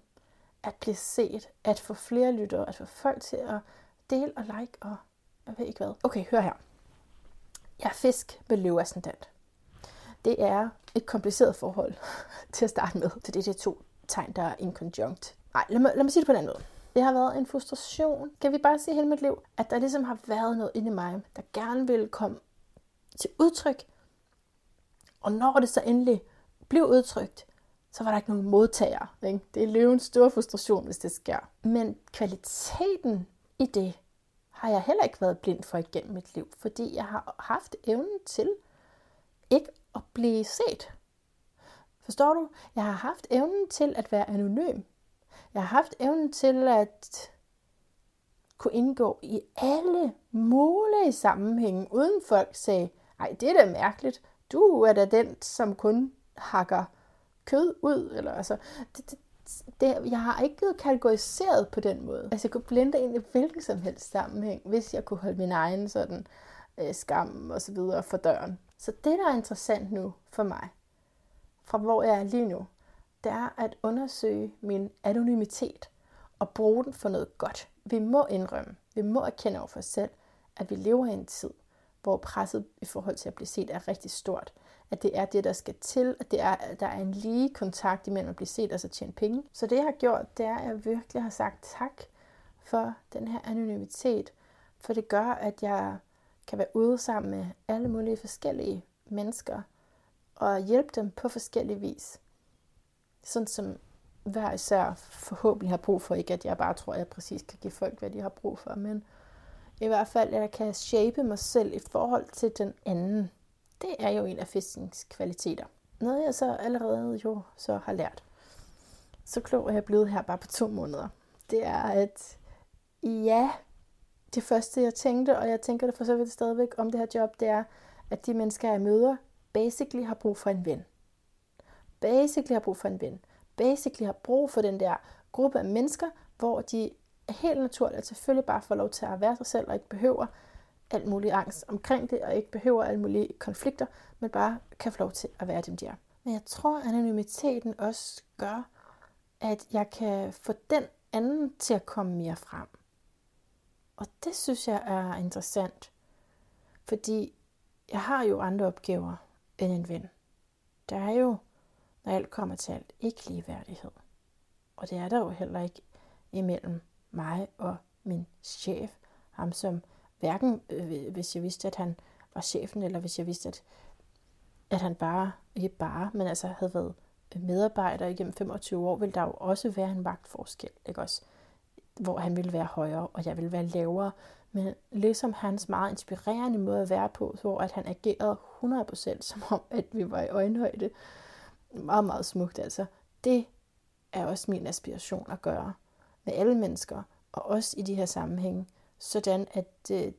at blive set, at få flere lyttere, at få folk til at dele og like og jeg ved ikke hvad. Okay, hør her. Jeg er fisk med løveascendant. Det er et kompliceret forhold til at starte med, fordi det er to tegn, der er inconjunct. Nej, lad mig, lad mig sige det på en anden måde. Det har været en frustration, kan vi bare sige hele mit liv, at der ligesom har været noget inde i mig, der gerne ville komme til udtryk. Og når det så endelig blev udtrykt, så var der ikke nogen modtager. Ikke? Det er løvens store frustration, hvis det sker. Men kvaliteten i det har jeg heller ikke været blind for igennem mit liv, fordi jeg har haft evnen til ikke at blive set. Forstår du? Jeg har haft evnen til at være anonym. Jeg har haft evnen til at kunne indgå i alle mulige sammenhænge, uden folk sagde, ej, det er da mærkeligt. Du er da den, som kun hakker kød ud. Eller, altså, det, det, det, jeg har ikke blevet kategoriseret på den måde. Altså, jeg kunne blende ind i hvilken som helst sammenhæng, hvis jeg kunne holde min egen sådan, øh, skam og så videre for døren. Så det, der er interessant nu for mig, fra hvor jeg er lige nu, det er at undersøge min anonymitet og bruge den for noget godt. Vi må indrømme, vi må erkende over for os selv, at vi lever i en tid, hvor presset i forhold til at blive set er rigtig stort. At det er det, der skal til, at det er, at der er en lige kontakt imellem at blive set og så tjene penge. Så det, jeg har gjort, det er, at jeg virkelig har sagt tak for den her anonymitet. For det gør, at jeg kan være ude sammen med alle mulige forskellige mennesker og hjælpe dem på forskellige vis. Sådan som hver især forhåbentlig har brug for. Ikke at jeg bare tror, at jeg præcis kan give folk, hvad de har brug for, men i hvert fald, at jeg kan shape mig selv i forhold til den anden. Det er jo en af fiskens kvaliteter. Noget jeg så allerede jo så har lært. Så klog er jeg blevet her bare på to måneder. Det er, at ja, det første jeg tænkte, og jeg tænker det for så vidt stadigvæk om det her job, det er, at de mennesker, jeg møder, basically har brug for en ven. Basically har brug for en ven. Basically har brug for den der gruppe af mennesker, hvor de helt naturligt selvfølgelig bare får lov til at være sig selv, og ikke behøver alt muligt angst omkring det, og ikke behøver alle mulige konflikter, men bare kan få lov til at være dem, de er. Men jeg tror, at anonymiteten også gør, at jeg kan få den anden til at komme mere frem. Og det synes jeg er interessant, fordi jeg har jo andre opgaver end en ven. Der er jo, når alt kommer til alt, ikke ligeværdighed. Og det er der jo heller ikke imellem mig og min chef. Ham som hverken, øh, hvis jeg vidste, at han var chefen, eller hvis jeg vidste, at, at han bare, ikke bare, men altså havde været medarbejder igennem 25 år, ville der jo også være en magtforskel, ikke også? Hvor han ville være højere, og jeg ville være lavere. Men ligesom hans meget inspirerende måde at være på, hvor at han agerede 100% som om, at vi var i øjenhøjde. Meget, meget smukt altså. Det er også min aspiration at gøre med alle mennesker, og også i de her sammenhænge, sådan at, øh,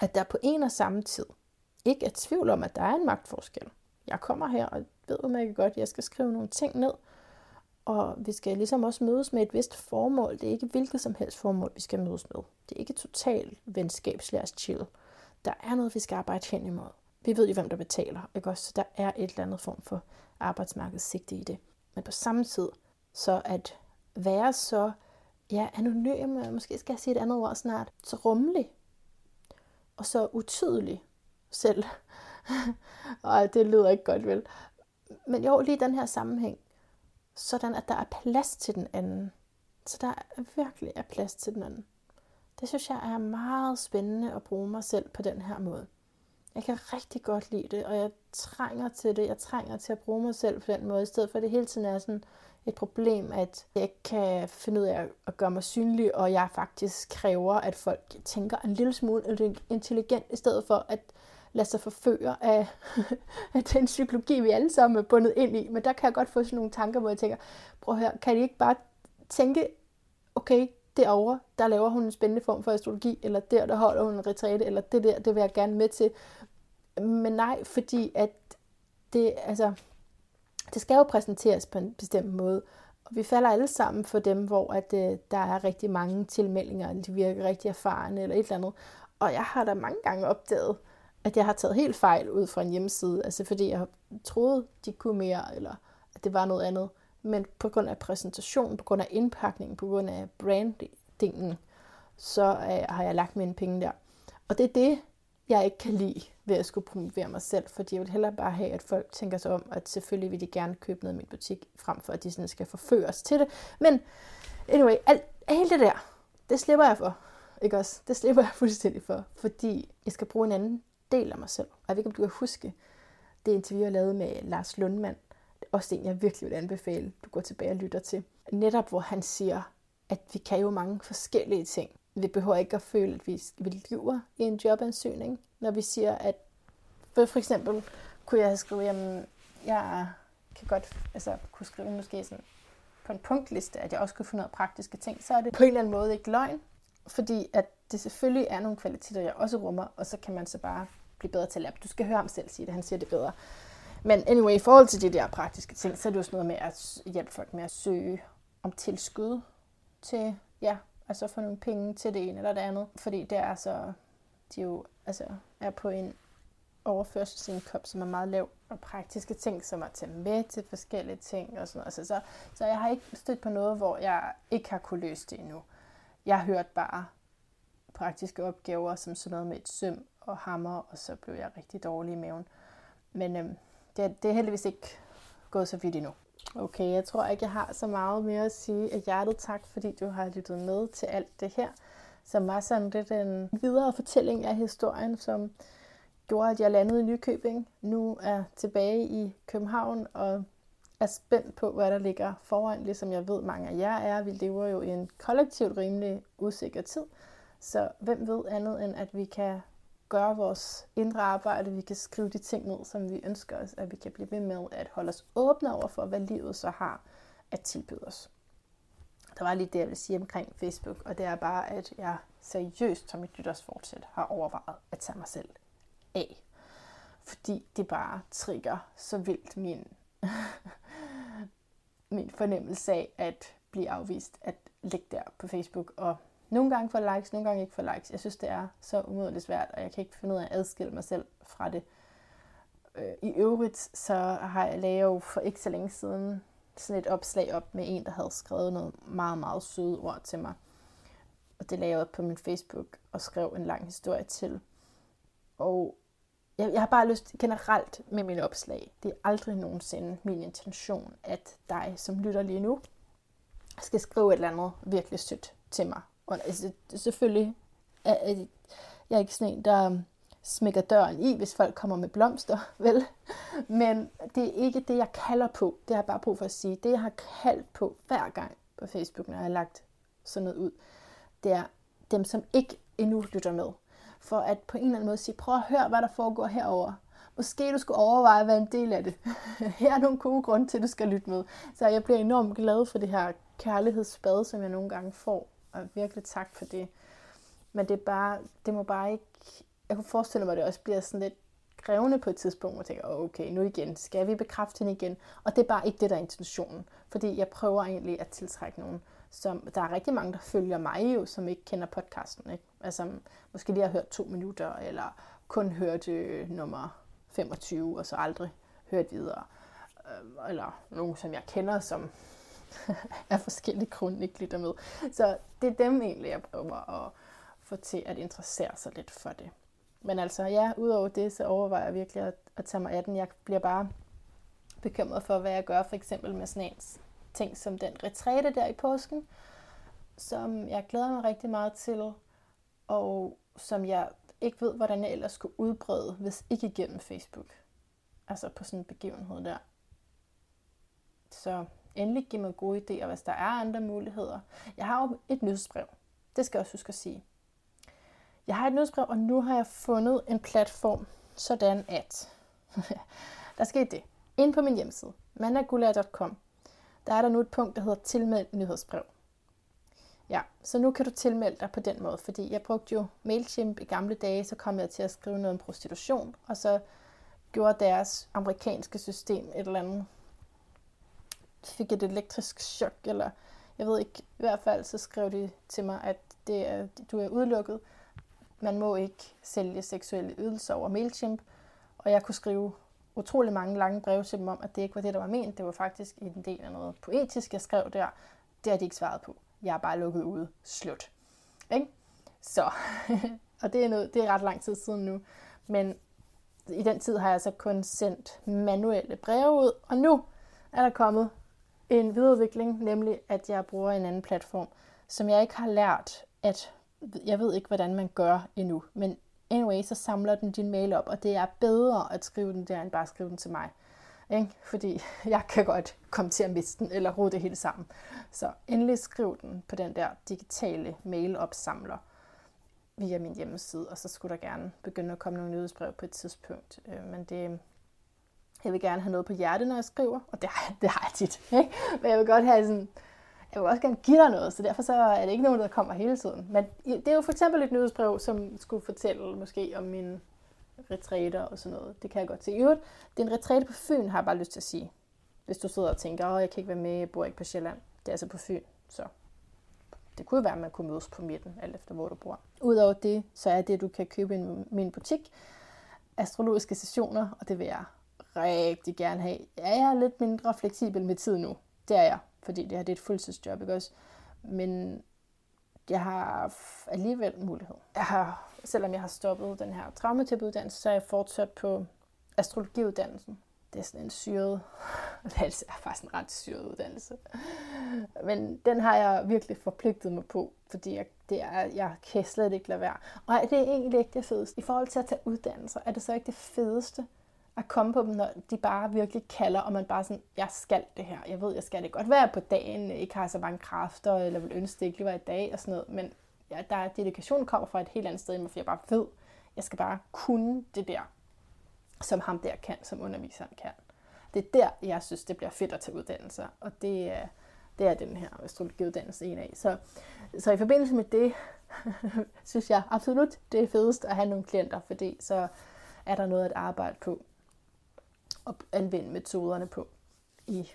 at der på en og samme tid ikke er tvivl om, at der er en magtforskel. jeg kommer her og ved udmærket godt, at jeg skal skrive nogle ting ned, og vi skal ligesom også mødes med et vist formål. Det er ikke hvilket som helst formål, vi skal mødes med. Det er ikke totalt venskabslærs chill. Der er noget, vi skal arbejde hen imod. Vi ved jo, hvem der betaler, ikke også? Så der er et eller andet form for arbejdsmarkedssigte i det. Men på samme tid, så at være så ja, anonym, måske skal jeg sige et andet ord snart, så rummelig og så utydelig selv. og det lyder ikke godt, vel? Men jo, lige den her sammenhæng, sådan at der er plads til den anden. Så der virkelig er plads til den anden. Det synes jeg er meget spændende at bruge mig selv på den her måde. Jeg kan rigtig godt lide det, og jeg trænger til det. Jeg trænger til at bruge mig selv på den måde, i stedet for at det hele tiden er sådan et problem, at jeg ikke kan finde ud af at gøre mig synlig, og jeg faktisk kræver, at folk tænker en lille smule intelligent, i stedet for at lade sig forføre af, af den psykologi, vi alle sammen er bundet ind i. Men der kan jeg godt få sådan nogle tanker, hvor jeg tænker, prøv at høre, kan de ikke bare tænke, okay, derovre, der laver hun en spændende form for astrologi, eller der, der holder hun en retræte, eller det der, det vil jeg gerne med til. Men nej, fordi at det, altså, det skal jo præsenteres på en bestemt måde. Og vi falder alle sammen for dem, hvor at, øh, der er rigtig mange tilmeldinger, eller de virker rigtig erfarne, eller et eller andet. Og jeg har da mange gange opdaget, at jeg har taget helt fejl ud fra en hjemmeside, altså fordi jeg troede, de kunne mere, eller at det var noget andet. Men på grund af præsentationen, på grund af indpakningen, på grund af brandingen, så øh, har jeg lagt mine penge der. Og det er det, jeg ikke kan lide ved at skulle promovere mig selv, fordi jeg vil hellere bare have, at folk tænker sig om, at selvfølgelig vil de gerne købe noget i min butik, frem for at de sådan skal forføres til det. Men anyway, alt, alt det der, det slipper jeg for. Ikke også? Det slipper jeg fuldstændig for, fordi jeg skal bruge en anden del af mig selv. Og jeg ved ikke, om du kan huske det interview, jeg lavede med Lars Lundmand. Det er også en, jeg virkelig vil anbefale, du går tilbage og lytter til. Netop hvor han siger, at vi kan jo mange forskellige ting. Vi behøver ikke at føle, at vi, vi lyver i en jobansøgning, når vi siger, at for, for eksempel kunne jeg have skrevet, jamen, jeg kan godt altså, kunne skrive måske sådan på en punktliste, at jeg også kunne få noget praktiske ting, så er det på en eller anden måde ikke løgn, fordi at det selvfølgelig er nogle kvaliteter, jeg også rummer, og så kan man så bare blive bedre til at lære. Du skal høre ham selv sige det, han siger det bedre. Men anyway, i forhold til de der praktiske ting, så er det jo sådan noget med at hjælpe folk med at søge om tilskud til, ja, altså få nogle penge til det ene eller det andet. Fordi det er så, de jo altså, er på en overførselsindkomst, som er meget lav, og praktiske ting, som at tage med til forskellige ting og sådan noget. Altså, så, så jeg har ikke stødt på noget, hvor jeg ikke har kunne løse det endnu. Jeg har hørt bare praktiske opgaver, som sådan noget med et søm og hammer, og så blev jeg rigtig dårlig i maven. Men øhm, det, det er heldigvis ikke gået så vidt endnu. Okay, jeg tror ikke, jeg har så meget mere at sige af hjertet tak, fordi du har lyttet med til alt det her, som var sådan lidt en videre fortælling af historien, som gjorde, at jeg landede i Nykøbing. Nu er tilbage i København og er spændt på, hvad der ligger foran, ligesom jeg ved, mange af jer er. Vi lever jo i en kollektivt rimelig usikker tid, så hvem ved andet end, at vi kan gøre vores indre arbejde, vi kan skrive de ting ned, som vi ønsker os, at vi kan blive ved med at holde os åbne over for, hvad livet så har at tilbyde os. Der var lige det, jeg vil sige omkring Facebook, og det er bare, at jeg seriøst som et nytårsfortsæt har overvejet at tage mig selv af. Fordi det bare trigger så vildt min, min fornemmelse af at blive afvist, at ligge der på Facebook og nogle gange får likes, nogle gange ikke får likes. Jeg synes, det er så umådeligt svært, og jeg kan ikke finde ud af at adskille mig selv fra det. Øh, I øvrigt, så har jeg lavet jo for ikke så længe siden sådan et opslag op med en, der havde skrevet noget meget, meget søde ord til mig. Og det lavede jeg op på min Facebook og skrev en lang historie til. Og jeg, jeg har bare lyst generelt med mine opslag. Det er aldrig nogensinde min intention, at dig, som lytter lige nu, skal skrive et eller andet virkelig sødt til mig. Og altså, selvfølgelig er, jeg er ikke sådan en, der øhm, smækker døren i, hvis folk kommer med blomster, vel? Men det er ikke det, jeg kalder på. Det har jeg bare brug for at sige. Det, jeg har kaldt på hver gang på Facebook, når jeg har lagt sådan noget ud, det er dem, som ikke endnu lytter med for at på en eller anden måde sige, prøv at høre, hvad der foregår herover. Måske du skulle overveje at være en del af det. her er nogle gode grunde til, at du skal lytte med. Så jeg bliver enormt glad for det her kærlighedsbad, som jeg nogle gange får. Og virkelig tak for det. Men det, er bare, det må bare ikke... Jeg kunne forestille mig, at det også bliver sådan lidt grævende på et tidspunkt, hvor jeg tænker, oh, okay, nu igen, skal vi bekræfte hende igen? Og det er bare ikke det, der er intentionen. Fordi jeg prøver egentlig at tiltrække nogen, som, der er rigtig mange, der følger mig jo, som ikke kender podcasten. Ikke? Altså, måske lige har hørt to minutter, eller kun hørt øh, nummer 25, og så aldrig hørt videre. Øh, eller nogen, som jeg kender, som af forskellige grunde ikke lytter med. Så det er dem egentlig, jeg prøver at få til at interessere sig lidt for det. Men altså, ja, udover det, så overvejer jeg virkelig at, at tage mig af den. Jeg bliver bare bekymret for, hvad jeg gør for eksempel med sådan en ting som den retræte der i påsken, som jeg glæder mig rigtig meget til, og som jeg ikke ved, hvordan jeg ellers skulle udbrede, hvis ikke igennem Facebook. Altså på sådan en begivenhed der. Så endelig giv mig gode idéer, hvis der er andre muligheder. Jeg har jo et nyhedsbrev. Det skal jeg også huske at sige. Jeg har et nyhedsbrev, og nu har jeg fundet en platform, sådan at der sker det. Ind på min hjemmeside, mandagulær.com, der er der nu et punkt, der hedder tilmeld nyhedsbrev. Ja, så nu kan du tilmelde dig på den måde, fordi jeg brugte jo MailChimp i gamle dage, så kom jeg til at skrive noget om prostitution, og så gjorde deres amerikanske system et eller andet, fik et elektrisk chok, eller jeg ved ikke, i hvert fald så skrev de til mig, at det er, du er udelukket, man må ikke sælge seksuelle ydelser over MailChimp, og jeg kunne skrive utrolig mange lange breve til dem om, at det ikke var det, der var ment. Det var faktisk en del af noget poetisk, jeg skrev der. Det har de ikke svaret på. Jeg er bare lukket ude. Slut. Ikke? Så, og det er, noget, det er ret lang tid siden nu. Men i den tid har jeg så kun sendt manuelle breve ud, og nu er der kommet en videreudvikling, nemlig at jeg bruger en anden platform, som jeg ikke har lært at jeg ved ikke, hvordan man gør endnu, men anyway, så samler den din mail op, og det er bedre at skrive den der, end bare at skrive den til mig. Ikke? Fordi jeg kan godt komme til at miste den, eller rode det hele sammen. Så endelig skriv den på den der digitale mailopsamler via min hjemmeside, og så skulle der gerne begynde at komme nogle nyhedsbrev på et tidspunkt. Øh, men det, jeg vil gerne have noget på hjertet, når jeg skriver, og det har, det har jeg tit. Ikke? Men jeg vil godt have sådan, jeg vil også gerne give dig noget, så derfor så er det ikke nogen, der kommer hele tiden. Men det er jo for eksempel et nyhedsbrev, som skulle fortælle måske om mine retræter og sådan noget. Det kan jeg godt se. I øvrigt, det er en retræte på Fyn, har jeg bare lyst til at sige. Hvis du sidder og tænker, at jeg kan ikke være med, jeg bor ikke på Sjælland. Det er altså på Fyn, så det kunne være, at man kunne mødes på midten, alt efter hvor du bor. Udover det, så er det, du kan købe i min butik, astrologiske sessioner, og det vil jeg rigtig gerne have. Ja, Jeg er lidt mindre fleksibel med tid nu. Det er jeg fordi det her det er et fuldtidsjob, ikke også? Men jeg har alligevel mulighed. Jeg har, selvom jeg har stoppet den her traumaterapiuddannelse, så er jeg fortsat på astrologiuddannelsen. Det er sådan en syret, det er altså faktisk en ret syret uddannelse. Men den har jeg virkelig forpligtet mig på, fordi jeg, det er, jeg kan slet ikke lade være. Og det er egentlig ikke det fedeste. I forhold til at tage uddannelser, er det så ikke det fedeste at komme på dem, når de bare virkelig kalder, og man bare sådan, jeg skal det her. Jeg ved, jeg skal det godt være på dagen, ikke har så mange kræfter, eller vil ønske det ikke lige var i dag, og sådan noget. Men ja, der er dedikation kommer fra et helt andet sted, for jeg bare ved, jeg skal bare kunne det der, som ham der kan, som underviseren kan. Det er der, jeg synes, det bliver fedt at tage uddannelser, og det er, det er den her astrologiuddannelse en af. Så, så i forbindelse med det, synes jeg absolut, det er fedest at have nogle klienter, fordi så er der noget at arbejde på at anvende metoderne på i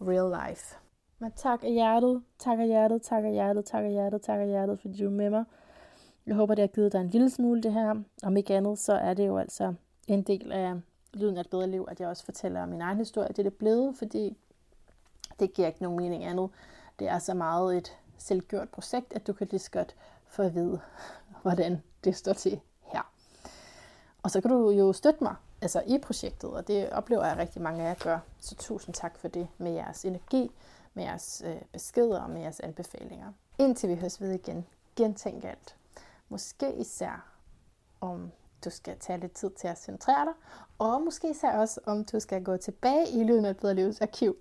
real life. Men tak af hjertet, tak af hjertet, tak af hjertet, tak af hjertet, tak af hjertet, fordi du er med mig. Jeg håber, det har givet dig en lille smule det her. Om ikke andet, så er det jo altså en del af Lyden af et bedre liv, at jeg også fortæller min egen historie. Det er det blevet, fordi det giver ikke nogen mening andet. Det er så meget et selvgjort projekt, at du kan lige så godt få at vide, hvordan det står til her. Og så kan du jo støtte mig altså i projektet, og det oplever jeg, rigtig mange af jer gør. Så tusind tak for det med jeres energi, med jeres øh, beskeder og med jeres anbefalinger. Indtil vi høres ved igen, gentænk alt. Måske især om du skal tage lidt tid til at centrere dig, og måske især også om du skal gå tilbage i Lyden af et bedre livs arkiv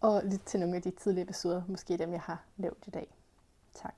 og lytte til nogle af de tidlige episoder, måske dem jeg har lavet i dag. Tak.